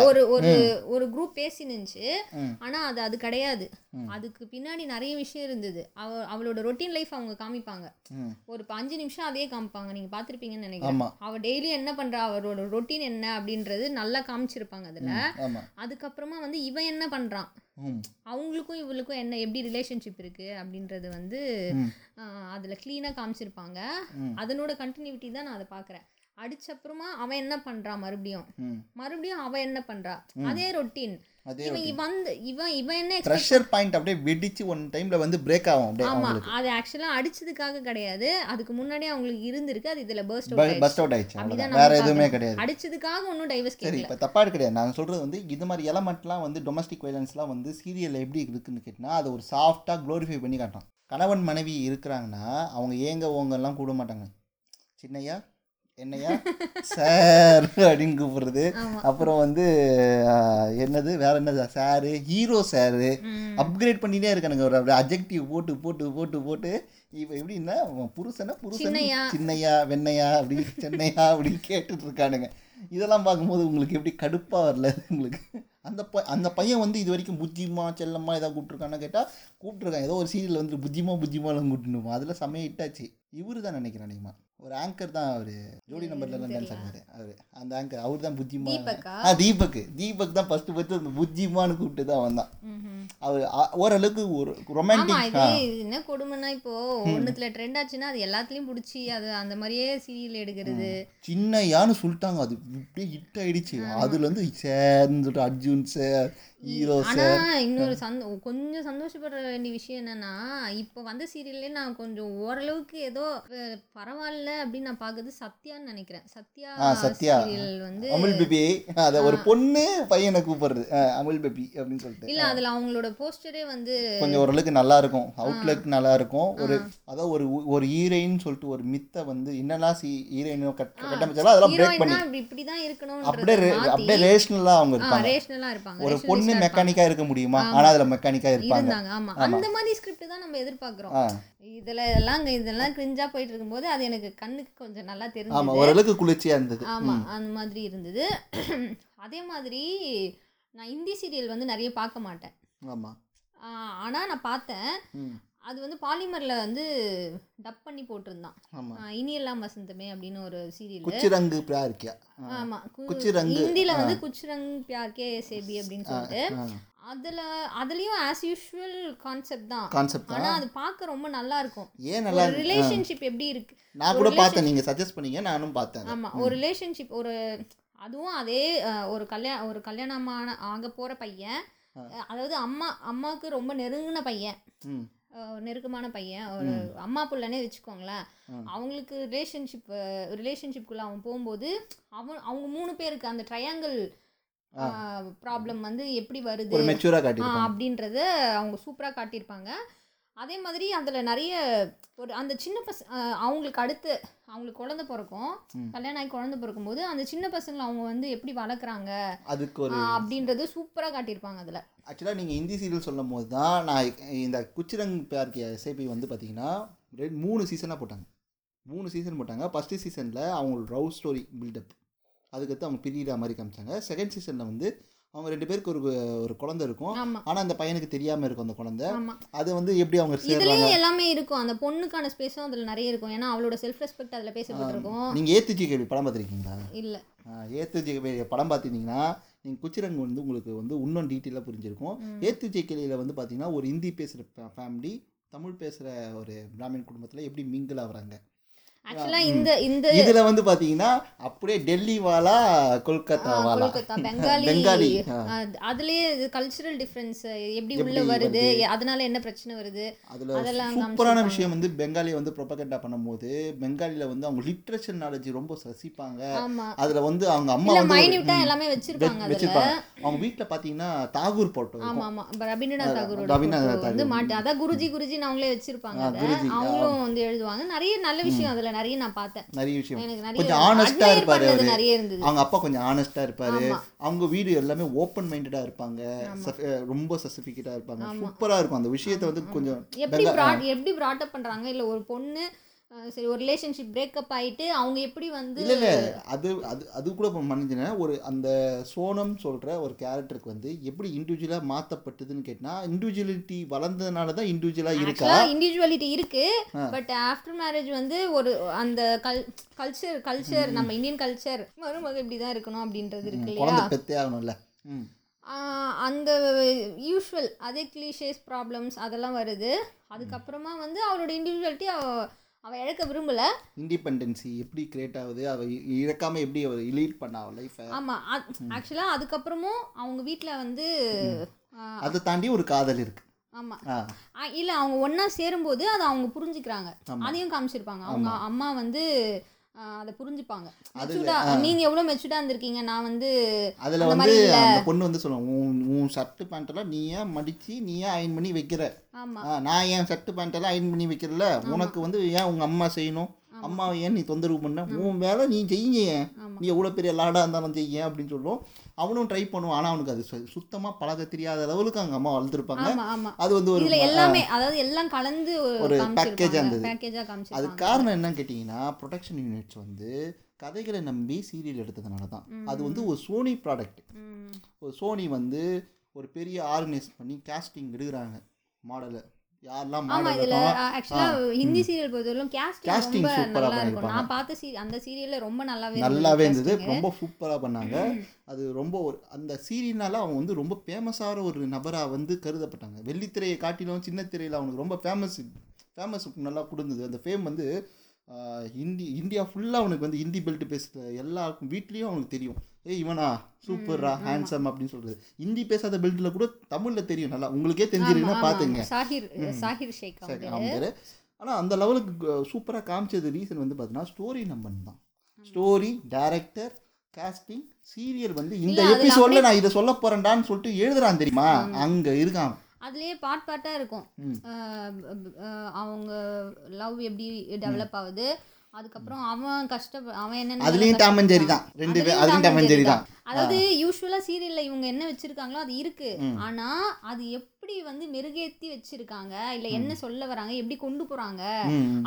ஒரு- ஒரு. ஒரு குரூப் பேசி நின்னுச்சு ம். ஆனா அது அது கிடையாது. அதுக்கு பின்னாடி நிறைய விஷயம் இருந்தது. அவ அவளோட ரொட்டீன் லைஃப் அவங்க காமிப்பாங்க. ஒரு அஞ்சு நிமிஷம் அதே காமிப்பாங்க. நீங்க பாத்திருப்பீங்கன்னு நினைக்கிறேன். அவ டெய்லி என்ன பண்றா? அவரோட ரொட்டீன் என்ன அப்படின்றது நல்லா காமிச்சிருப்பாங்க அதுல. அதுக்கப்புறமா வந்து இவன் என்ன பண்றான்? அவங்களுக்கும் இவளுக்கும் என்ன எப்படி ரிலேஷன்ஷிப் இருக்கு அப்படின்றது வந்து அதுல க்ளீனாக காமிச்சிருப்பாங்க. அதனோட கண்டினியூட்டி தான் நான் அதை பார்க்குறேன். அடிச்சப்புறமா அவன் என்ன பண்றான் மறுபடியும்? மறுபடியும் அவன் என்ன பண்றா? அதே ரொட்டீன் அதே இவன் வந்து இவன் இவன் என்ன expect- ப்ரெஷர் பாயிண்ட் அப்படியே வெடிச்சு ஒன் டைம்ல வந்து பிரேக் ஆகும் அப்படியே ஆமா அவங்களுக்கு. அது ஆக்சுவலா அடிச்சதுக்காக கிடையாது. அதுக்கு முன்னாடியே அவங்களுக்கு இருந்திருக்கு அது இதுல பர்ஸ்ட் பஸ்ட் அவுட் ஆயிடுச்சு. வேற எதுவுமே. கிடையாது. அடிச்சதுக்காக ஒன்றும் டைவர்ஸ் சரி இப்போ தப்பாக கிடையாது. நான் சொல்கிறது வந்து இது மாதிரி எலமெண்ட்லாம் வந்து டொமஸ்டிக் வைலன்ஸ்லாம் வந்து சீரியலில் எப்படி இருக்குன்னு கேட்டினா அதை ஒரு சாஃப்டாக க்ளோரிஃபை பண்ணி காட்டும் கணவன் மனைவி இருக்கிறாங்கன்னா அவங்க ஏங்க ஓங்கெல்லாம் கூட மாட்டாங்க. சின்னையா என்னையா? சார் அப்படின்னு கூப்பிடுறது. அப்புறம் வந்து என்னது? வேற என்னது சாரு ஹீரோ சாரு. அப்கிரேட் பண்ணிட்டே இருக்கானுங்க. ஒரு அஜெக்டிவ் போட்டு போட்டு போட்டு போட்டு. இப்போ எப்படின்னா புருஷனா புருஷன் சின்னையா. வெண்ணையா அப்படி சென்னையா அப்படின்னு கேட்டுட்டு இருக்கானுங்க. இதெல்லாம் பார்க்கும்போது உங்களுக்கு எப்படி கடுப்பா வரல உங்களுக்கு? அந்த ப அந்த பையன் வந்து இது வரைக்கும் புத்திமா செல்லம்மா ஏதாவது கூப்பிட்டுருக்கான்னு கேட்டால் கூப்பிட்டுருக்கான். ஏதோ ஒரு சீரியல் வந்து புத்திமா புத்திமாலாம் கூப்பிட்டுருமா அதில் செமைய இட்டாச்சு இவரு தான் நினைக்கிறேன் அதிகமா ஒரு ஆங்கர் தான் அவர். ஜோடி நம்பர்ல எல்லாம் டான்ஸ் ஆடுறாரு அவர். அந்த ஆங்கர் அவர் தான் புத்திமா. தீபக்கா? ஆ தீபக் தீபக் தான் ஃபர்ஸ்ட் ஃபர்ஸ்ட் அந்த புத்திமான்னு கூப்பிட்டு தான் வந்தான். அவர் ஓரளவுக்கு ஒரு ரொமான்டிக் என்ன கொடுமைன்னா இப்போ ஒண்ணுத்துல ட்ரெண்ட் ஆச்சுன்னா அது எல்லாத்துலயும் புடிச்சு அது அந்த மாதிரியே சீரியல் எடுக்கிறது. சின்னையான்னு சொல்லிட்டாங்க. அது இப்படியே ஹிட் ஆயிடுச்சு. அதுல இருந்து சேர்ந்து சொல்லிட்டு அர்ஜுன் சார் ஹீரோ ஆனா சார். இன்னொரு சந்தோ கொஞ்சம் சந்தோஷப்பட வேண்டிய விஷயம் என்னன்னா இப்போ வந்த சீரியல்லே நான் கொஞ்சம் ஓரளவுக்கு ஏதோ பரவாயில்ல அப்படின்னு நான் பார்க்கறது சத்யான்னு நினைக்கிறேன். சத்யா சத்யா. சீரியல் வந்து அமுல் பேபி. அத ஒரு பொண்ணு பையனை கூப்பிடுறது. அமுல் பேபி அப்படின்னு சொல்லிட்டு. இல்ல அதுல அவங்களோட போஸ்டரே வந்து கொஞ்சம் ஓரளவுக்கு நல்லா இருக்கும் அவுட்லுக் நல்லா இருக்கும் ஒரு அதாவது ஒரு ஒரு ஹீரோயின் சொல்லிட்டு ஒரு மித்தை வந்து என்னெல்லாம் சி ஹீரோயின் கட்டமைச்சாலும் அதெல்லாம் பிரேக் பண்ணி இப்படி இப்படிதான் இருக்கணும்ன்றத அப்படியே அப்படியே ரேஷனலாக அவங்க இருப்பாங்க. ரேஷனலா இருப்பாங்க. ஒரு பொண்ணு இருப்பாங்க. மெக்கானிக்கா இருக்க முடியுமா? ஆனா அதுல மெக்கானிக்கா இருப்பாங்க. இருந்தாங்க. ஆமா. அந்த மாதிரி ஸ்கிரிப்ட் தான் நம்ம எதிர்பார்க்கிறோம். இதுல எல்லாம் இதெல்லாம் கிரிஞ்சா போயிட்டு இருக்கும்போது அது எனக்கு கண்ணுக்கு கொஞ்சம் நல்லா ஆமா தெரிஞ்சது ஓரளவுக்கு குளிர்ச்சியா இருந்தது. ஆமா அந்த மாதிரி இருந்தது. அதே மாதிரி நான் ஹிந்தி சீரியல் வந்து நிறைய பார்க்க மாட்டேன். ஆமா. ஆனா நான் பார்த்தேன். அது வந்து பாலிமரில் வந்து டப் பண்ணி போட்டிருந்தான். ஆமாம் இனியெல்லாம் வசந்தமே அப்படின்னு ஒரு சீரியல். குச்சிரங்கு ஆமா. கு- குச்சிரங்கு. ஹிந்தில வந்து குச்சிரங் பியார் கே சேபி அப்படின்னு சொல்லிட்டு அதுல அதுலயும் ஆஸ் யூஷுவல் கான்செப்ட் தான். கான்செப்ட் ஆனா அது பார்க்க ரொம்ப நல்லா இருக்கும். ஏன் நல்லா ரிலேஷன்ஷிப் எப்படி இருக்கு? நான் கூட பார்த்தேன். நீங்கள் சஜஸ்ட் பண்ணீங்க. நானும் பார்த்தேன் ஆமா. ஒரு ரிலேஷன்ஷிப் ஒரு அதுவும் அதே ஒரு கல்யாண ஒரு கல்யாணமான ஆக போற பையன். அதாவது அம்மா அம்மாவுக்கு ரொம்ப நெருங்கின பையன். அஹ், நெருக்கமான பையன். ஒரு அம்மா புள்ளனே வச்சுக்கோங்களேன். அவங்களுக்கு ரிலேஷன்ஷிப் ரிலேஷன்ஷிப்குள்ள அவன் போகும்போது அவன் அவங்க மூணு பேருக்கு அந்த ட்ரையாங்கிள் ப்ராப்ளம் வந்து எப்படி வருது? ஒரு அப்படின்றத அவங்க சூப்பராக காட்டியிருப்பாங்க. அதே மாதிரி அதில் நிறைய ஒரு அந்த சின்ன பச அவங்களுக்கு அடுத்து அவங்களுக்கு குழந்தை பிறக்கும். கல்யாணம் ஆகி குழந்தை பிறக்கும்போது அந்த சின்ன பசங்களை அவங்க வந்து எப்படி வளர்க்குறாங்க? அதுக்கு ஒரு அப்படின்றது சூப்பராக காட்டியிருப்பாங்க அதில். ஆக்சுவலாக நீங்கள் ஹிந்தி சீரியல் சொல்லும் போது தான் நான் இந்த குச்சிரங் பியார்கி எஸ்ஐபி வந்து பார்த்தீங்கன்னா ரெண்டு மூணு சீசனாக போட்டாங்க. மூணு சீசன் போட்டாங்க. ஃபஸ்ட்டு சீசனில் அவங்களோட லவ் ஸ்டோரி பில்டப் அதுக்கடுத்து அவங்க பிரியிற மாதிரி காமிச்சாங்க. செகண்ட் சீசனில் வந்து அவங்க ரெண்டு பேருக்கு ஒரு ஒரு குழந்தை இருக்கும். ஆனால் அந்த பையனுக்கு தெரியாமல் இருக்கும் அந்த குழந்தை. அது வந்து எப்படி அவங்க சேர்றாங்க? இதுலேயும் எல்லாமே இருக்கும். அந்த பொண்ணுக்கான ஸ்பேஸும் அதில் நிறைய இருக்கும். ஏன்னா அவளோட செல்ஃப் ரெஸ்பெக்ட் அதில் பேசப்பட்டிருக்கும். நீங்கள் ஏத்துஜி கேள்வி படம் பார்த்துருக்கீங்களா? இல்லை. ஏத்துஜி படம் பார்த்துருந்தீங்கன்னா நீங்கள் குச்சிரங் வந்து உங்களுக்கு வந்து இன்னும் டீட்டெயிலாக புரிஞ்சிருக்கும். ஏத்துஜி கேள்வியில் வந்து பார்த்தீங்கன்னா ஒரு ஹிந்தி பேசுகிற ஃபேமிலி தமிழ் பேசுகிற ஒரு பிராமின் குடும்பத்தில் எப்படி மிங்கிள் ஆகுறாங்க? ஆக்சுவலாக இந்த இந்த இதுல வந்து பாத்தீங்கன்னா அப்படியே டெல்லி வாலா கொல்கத்தா வாலா. பெங்காலி. பெங்காலி அதுலயே கல்ச்சுரல் டிஃப்ரென்ஸ் எப்படி உள்ள வருது அதனால என்ன பிரச்சனை வருது? அதுல அதெல்லாம் சூப்பரான. விஷயம் வந்து பெங்காலியை வந்து ப்ரொபகண்டா பண்ணும்போது பெங்காலில வந்து அவங்க லிட்ரேச்சர் நாலேஜ் ரொம்ப ரசிப்பாங்க. அதுல வந்து அவங்க அம்மா இல்ல வந்து ஒரு- மைன்யூட்டா ம், எல்லாமே வச்சிருப்பாங்க வச்சிருப்பாங்க. அவங்க வீட்ல பாத்தீங்கன்னா தாகூர் போட்டோ ஆமா இருக்கும். ஆமா இப்ப ரவீந்திரநாத் தாகூரோட ரவீந்திரநாத் வந்து தாகூர். மாட்டு. அதான் குருஜி குருஜின்னு அவங்களே வச்சிருப்பாங்க குருஜி. அவங்களும் வந்து எழுதுவாங்க. நிறைய நல்ல விஷயம் அதுல நிறைய நான் பார்த்தேன். நிறைய விஷயம். கொஞ்சம் ஆனஸ்டா இருப்பாரு நிறைய இருந்தது. அவங்க அப்பா கொஞ்சம் ஆனஸ்டா இருப்பாரு. அவங்க வீடு எல்லாமே ஓப்பன் மைண்டடா இருப்பாங்க ரொம்ப சசிஃபிகேட்டா இருப்பாங்க. சூப்பரா இருக்கும் அந்த விஷயத்தை வந்து கொஞ்சம் எப்படி எப்படி brought up பண்றாங்க? இல்ல ஒரு பொண்ணு சரி ஒரு ரிலேஷன்ஷிப் பிரேக்கப் ஆயிட்டு அவங்க எப்படி வந்து இல்ல இல்ல அது அது அது கூட மன்னிச்சுனா ஒரு அந்த சோனம் சொல்ற ஒரு கேரக்டருக்கு வந்து எப்படி இண்டிவிஜுவலா மாத்தப்பட்டதுன்னு கேட்டா இண்டிவிஜுவலிட்டி வளர்ந்ததுனால தான் இண்டிவிஜுவலா இருக்கா? இண்டிவிஜுவாலிட்டி இருக்கு ஆ. பட் ஆஃப்டர் மேரேஜ் வந்து ஒரு அந்த கல் கல்ச்சர் கல்ச்சர் நம்ம இந்தியன் கல்ச்சர் மருமக இப்படி தான் இருக்கணும் அப்படின்றது இருக்கு இல்லையா? பெத்தே ஆகணும்ல. அந்த யூஷுவல் அதே கிளீஷேஸ் ப்ராப்ளம்ஸ் அதெல்லாம் வருது. அதுக்கப்புறமா வந்து அவளோட இண்டிவிஜுவாலிட்டி அவ அவ இழக்க விரும்பல. இண்டிபெண்டன்சி எப்படி கிரியேட் ஆகுது? அவ இ- இழக்காம எப்படி அவ லீட் பண்ணா அவ லைஃபை ஆமா ஆக்சுவலா அதுக்கப்புறமும் அவங்க வீட்ல வந்து அதை தாண்டி ஒரு காதல் இருக்கு. ஆமா. ஆ. ஆ, இல்ல அவங்க ஒண்ணா சேரும்போது அதை அவங்க புரிஞ்சுக்கிறாங்க. அதையும் காமிச்சிருப்பாங்க. அவங்க அம்மா வந்து அதை புரிஞ்சுப்பாங்க. மெச்சூர்டா நீங்க எவ்வளவு மெச்சூர்டா இருந்திருக்கீங்க? நான் வந்து அதுல வந்து. அந்த பொண்ணு வந்து சொல்லுவாங்க உன் உன் ஷர்ட் பேண்ட்டெல்லாம் நீ ஏன் மடிச்சு நீ ஏன் அயன் பண்ணி வைக்கிற? ஆமா. நான் என் ஷர்ட் பேண்ட்டெல்லாம் அயன் பண்ணி வைக்கிறல? உனக்கு வந்து ஏன் உங்க அம்மா செய்யணும்? அம்மாவை ஏன் நீ தொந்தரவு பண்ண? உன் வேலை நீ செய்ய. நீ எவ்வளோ பெரிய லாடா இருந்தாலும் செய்ய அப்படின்னு சொல்லுவோம் அவனும் ட்ரை பண்ணுவான். ஆனால் அவனுக்கு அது சு- சுத்தமா பழக தெரியாத அளவுக்கு அவங்க அம்மா வளர்த்துருப்பாங்க. அது வந்து ஒரு எல்லாமே அதாவது எல்லாம் கலந்து ஒரு ஆ இருந்தது. காமிச்சிருப்பாங்க. காரணம் என்னன்னு கேட்டிங்கன்னா ப்ரொடக்ஷன் யூனிட்ஸ் வந்து கதைகளை நம்பி சீரியல் எடுத்ததுனால தான். அது வந்து ஒரு சோனி ப்ராடக்ட். ஒரு சோனி வந்து ஒரு பெரிய ஆர்கனைஸ் பண்ணி கேஸ்டிங் எடுக்கிறாங்க மாடலை யாரெல்லாம் ஆமா இதுல ஆக்சுவலா ஹிந்தி சீரியல் பொறுத்தவரைக்கும் கேஸ்டிங் ரொம்ப சூப்பரா நல்லா இருக்கும். நான் பார்த்த சீ அந்த சீரியல்ல ரொம்ப நல்லாவே நல்லாவே இருந்தது. ரொம்ப சூப்பராக பண்ணாங்க. அது ரொம்ப ஒரு அந்த சீரியல்னால அவன் வந்து ரொம்ப ஃபேமஸான ஒரு நபராக வந்து கருதப்பட்டாங்க. வெள்ளித்திரையை காட்டிலும் சின்ன திரையில் அவனுக்கு ரொம்ப ஃபேமஸ் ஃபேமஸ் நல்லா கொடுந்தது. அந்த ஃபேம் வந்து ஹிந்தி இந்தியா ஃபுல்லாக அவனுக்கு வந்து ஹிந்தி பெல்ட் பேசுகிற எல்லாருக்கும் வீட்லேயும் அவனுக்கு தெரியும். ஏய் இவனா? சூப்பர்ரா ஹேண்ட்ஸம் அப்படின்னு சொல்கிறது ஹிந்தி பேசாத பெல்ட்டில் கூட தமிழில் தெரியும் நல்லா. உங்களுக்கே தெரிஞ்சிருக்குன்னா ஆமா. சாஹிர் சாஹிர் ஷேக் அவங்க ஆனால் அந்த லெவலுக்கு சூப்பராக காமிச்சது ரீசன் வந்து பார்த்தீங்கன்னா ஸ்டோரி நம்பன் தான். ஸ்டோரி டைரக்டர் காஸ்டிங் சீரியல் வந்து இந்த எபிசோட்ல நான் இதை சொல்ல போறேன்டான்னு சொல்லிட்டு எழுதுறான் தெரியுமா? அங்க இருக்கான். அதுலயே பார்ட் பார்ட்டா இருக்கும். அவங்க லவ் எப்படி டெவலப் ஆகுது? அதுக்கப்புறம் அவன் கஷ்ட அவன் என்னென்ன அதுலயும் டாம் அண்ட் ஜெரி தான். ரெண்டு பேர் அதுலயும் டாம் அண்ட் ஜெரி தான். அதாவது யூஸ்வலா சீரியல்ல இவங்க என்ன வச்சிருக்காங்களோ அது இருக்கு. ஆனா அது எப்படி வந்து மெருகேத்தி வச்சிருக்காங்க? இல்ல என்ன சொல்ல வராங்க? எப்படி கொண்டு போறாங்க.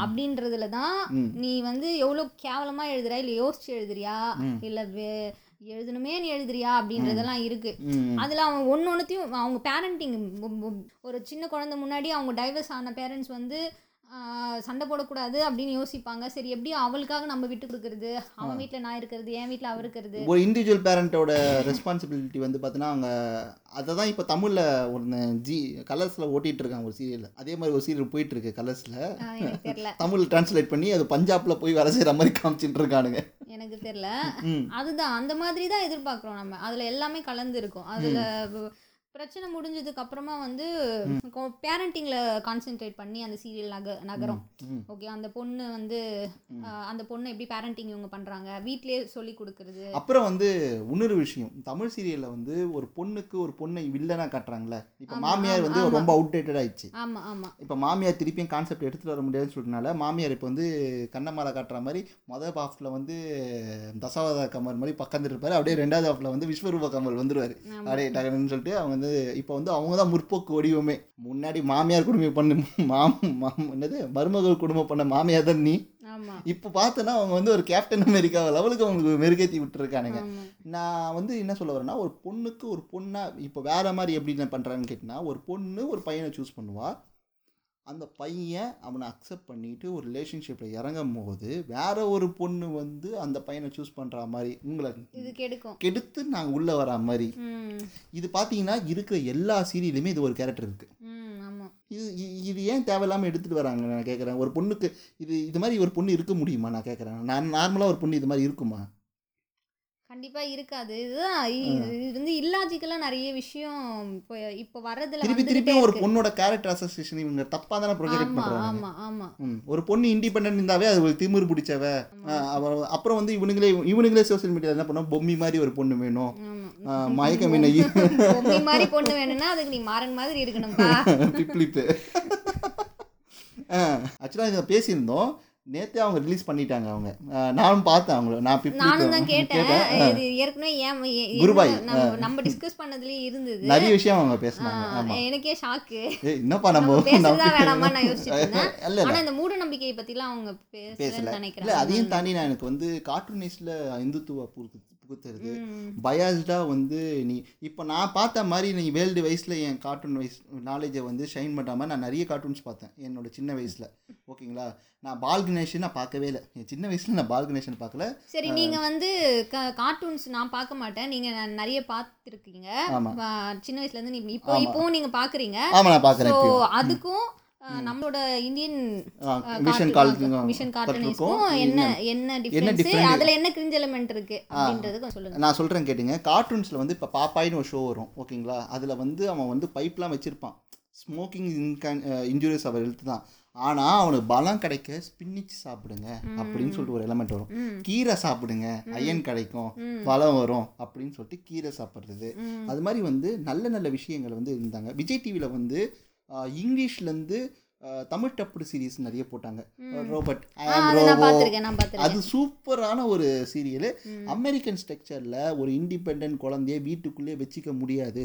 அப்படின்றதுல தான். நீ வந்து எவ்வளவு கேவலமா எழுதுற? இல்ல யோசிச்சு எழுதுறியா. இல்ல எழுதணுமே நீ எழுதுறியா? அப்படின்றதெல்லாம் இருக்கு. அதில் அவன் ஒன்று ஒன்றுத்தையும் அவங்க பேரண்டிங் ஒரு சின்ன குழந்தை முன்னாடி அவங்க டைவர்ஸ் ஆன பேரண்ட்ஸ் வந்து சண்டை போடக்கூடாது அப்படின்னு யோசிப்பாங்க. சரி எப்படி அவளுக்காக நம்ம விட்டு கொடுக்கறது? அவன் வீட்டில் நான் இருக்கிறது என் வீட்டில் அவ இருக்கிறது. ஒரு இண்டிவிஜுவல் பேரண்ட்டோட ரெஸ்பான்சிபிலிட்டி வந்து பார்த்தீங்கன்னா அவங்க அதை தான் இப்போ தமிழில் ஒன்று ஜி கலர்ஸில் ஓட்டிகிட்டு இருக்காங்க ஒரு சீரியலில் அதே மாதிரி ஒரு சீரியல் போயிட்டு இருக்கு கலர்ஸில். தமிழ் டிரான்ஸ்லேட் பண்ணி அது பஞ்சாபில் போய் வேலை செய்கிற மாதிரி காமிச்சிட்டு இருக்கானுங்க. எனக்கு தெரில ம் அதுதான் அந்த மாதிரி தான் எதிர்பார்க்குறோம் நம்ம. அதில் எல்லாமே கலந்து இருக்கும். அதில் பிரச்சனை முடிஞ்சதுக்கு அப்புறமா வந்து பேரண்டிங்கில் கான்சென்ட்ரேட் பண்ணி அந்த சீரியல் நக நகரும். ஓகே அந்த பொண்ணு வந்து அந்த பொண்ணு எப்படி பேரண்டிங் இவங்க பண்ணுறாங்க வீட்லயே சொல்லி கொடுக்கறது. அப்புறம் வந்து இன்னொரு விஷயம். தமிழ் சீரியலில் வந்து ஒரு பொண்ணுக்கு ஒரு பொண்ணை வில்லனா காட்டுறாங்களே இப்போ ஆமா, மாமியார் ஆமா, வந்து ஆமா. ரொம்ப அவுடேட்டட் ஆயிடுச்சு. ஆமாம் ஆமாம் இப்போ மாமியார் திருப்பியும் கான்செப்ட் எடுத்துகிட்டு வர முடியாதுன்னு சொல்றதுனால மாமியார் இப்போ வந்து கண்ணமாலை காட்டுற மாதிரி மொதல் ஹாஃபில் வந்து தசாவதா கமல் மாதிரி பக்கந்துட்டு இருப்பாரு. அப்படியே ரெண்டாவது ஹாஃபில் வந்து விஸ்வரூப கமல் வந்துருவாரு. ஆமா. அப்படியே டகன்னு சொல்லிட்டு அவங்க வந்து இப்போ வந்து அவங்க தான் முற்போக்கு வடிவமே. முன்னாடி மாமியார் குடும்பம் பண்ண மாம் என்னது? மருமகள் குடும்பம் பண்ண மாமியார் தான் நீ இப்போ பார்த்தோன்னா அவங்க வந்து ஒரு கேப்டன் அமெரிக்கா லெவலுக்கு அவங்களுக்கு மெருகேற்றி விட்டுருக்கானுங்க. நான் வந்து என்ன சொல்ல வரேன்னா ஒரு பொண்ணுக்கு ஒரு பொண்ணா இப்போ வேற மாதிரி எப்படி நான் பண்ணுறான்னு கேட்டினா ஒரு பொண்ணு ஒரு பையனை சூஸ் பண்ணுவா. அந்த பையன் அவனை அக்செப்ட் பண்ணிட்டு ஒரு ரிலேஷன்ஷிப்பில் இறங்கும் போது வேற ஒரு பொண்ணு வந்து அந்த பையனை சூஸ் பண்ணுற மாதிரி உங்களை இது கெடுக்கும். கெடுத்து நாங்கள் உள்ளே வரா மாதிரி. இது பார்த்தீங்கன்னா இருக்கிற எல்லா சீரியலுமே இது ஒரு கேரக்டர் இருக்குது இது இது ஏன் தேவையில்லாமல் எடுத்துகிட்டு வராங்க நான் கேட்குறேன் ஒரு பொண்ணுக்கு இது இது மாதிரி ஒரு பொண்ணு இருக்க முடியுமா நான் கேட்குறேன் நான் நார்மலாக ஒரு பொண்ணு இது மாதிரி இருக்குமா? கண்டிப்பா இருக்காது. இதுதான் இது வந்து இல்லாஜிக்கலாக நிறைய விஷயம் இப்போ இப்போ வர்றதுல திருப்பி திருப்பி ஒரு. பொண்ணோட கேரக்டர் அசோசியேஷன் இவங்க தப்பாக தானே ப்ரொஜெக்ட் பண்ணுறாங்க ஆமா ஆமா. ம் ஒரு பொண்ணு இண்டிபெண்ட் இருந்தாவே அது ஒரு திமிரு பிடிச்சவ. அப்புறம் வந்து இவனுங்களே இவனுங்களே சோஷியல் மீடியாவில் என்ன பண்ணோம் பொம்மி மாதிரி ஒரு பொண்ணு வேணும். ஆமா. ஆ, மயக்க மீனை பொம்மை மாதிரி பொண்ணு வேணும்னா அதுக்கு நீ மாறன் மாதிரி இருக்கணும்பா. பிப்ளிப்பு ஆக்சுவலாக இதை பேசியிருந்தோம். நேற்றே அவங்க ரிலீஸ் பண்ணிட்டாங்க அவங்க. நானும் பார்த்தேன் அவங்கள. நான் நானும் தான் கேட்டேன். இது ஏற்கனவே ஏன் குருபாய், நம்ம டிஸ்கஸ் பண்ணதுலயே இருந்தது. நிறைய விஷயம் அவங்க பேசினாங்க. எனக்கே ஷாக்கு என்னப்பா நம்ம பேசுறதா வேணாமா நான் இல்ல ஆனா இந்த மூட நம்பிக்கையை பத்திலாம் அவங்க பேசல. நினைக்கிறேன் அதையும் தாண்டி நான் எனக்கு வந்து கார்ட்டூனிஸ்டில் இந்துத்துவ புகு புகுத்துறது. பயாஸ்டாக வந்து நீ இப்போ நான் பார்த்த மாதிரி நீ வேர்ல்டு வயசில் என் கார்ட்டூன் வயசு நாலேஜை வந்து ஷைன் பண்ணாமல் நான் நிறைய கார்ட்டூன்ஸ் பார்த்தேன் என்னோட சின்ன வயசில். ஓகேங்களா? நான் பால் கணேஷன் நான் பார்க்கவே இல்லை. என் சின்ன வயசில் நான் பால் கணேஷன் பார்க்கல. சரி நீங்க வந்து கார்ட்டூன்ஸ் நான் பார்க்க மாட்டேன். நீங்க ந- நிறைய பார்த்துருக்கீங்க. சின்ன வயசுல இருந்து நீ இப்போ இப்போவும் நீங்க பாக்குறீங்க ஆமாம் நான் பார்க்குறேன் அதுக்கும் நம்மளோட இந்தியன் கால் மிஷன் கார்ட்டூனிஸ்க்கும் என்ன என்ன டிஃபரன்ஸ்? அதுல என்ன கிரிஞ்ச் எலமெண்ட் இருக்கு அப்படின்றது சொல்லுங்க. நான் சொல்கிறேன் கேட்டுங்க. கார்ட்டூன்ஸில் வந்து இப்போ பாப்பாயின்னு ஒரு ஷோ வரும் ஓகேங்களா? அதில் வந்து அவன் வந்து பைப்லாம் வச்சுருப்பான். ஸ்மோக்கிங் இன்கன் இன்ஜுரியஸ் அவர் ஹெல்த் தான். ஆனால் அவனுக்கு பலம் கிடைக்க ஸ்பின்னிச் சாப்பிடுங்க அப்படின்னு சொல்லிட்டு ஒரு எலமெண்ட் வரும். கீரை சாப்பிடுங்க அயன் கிடைக்கும். பலம் வரும் அப்படின்னு சொல்லிட்டு கீரை சாப்பிட்றது. அது மாதிரி வந்து நல்ல நல்ல விஷயங்கள் வந்து இருந்தாங்க. விஜய் டிவியில் வந்து இங்கிலீஷ்லேருந்து தமிழ் டப்புடு சீரிஸ் நிறைய போட்டாங்க. ரோபோட் அது சூப்பரான ஒரு சீரியல் அமெரிக்கன் ஸ்ட்ரக்சரில் ஒரு இண்டிபெண்ட் குழந்தைய வீட்டுக்குள்ளேயே வச்சுக்க முடியாது.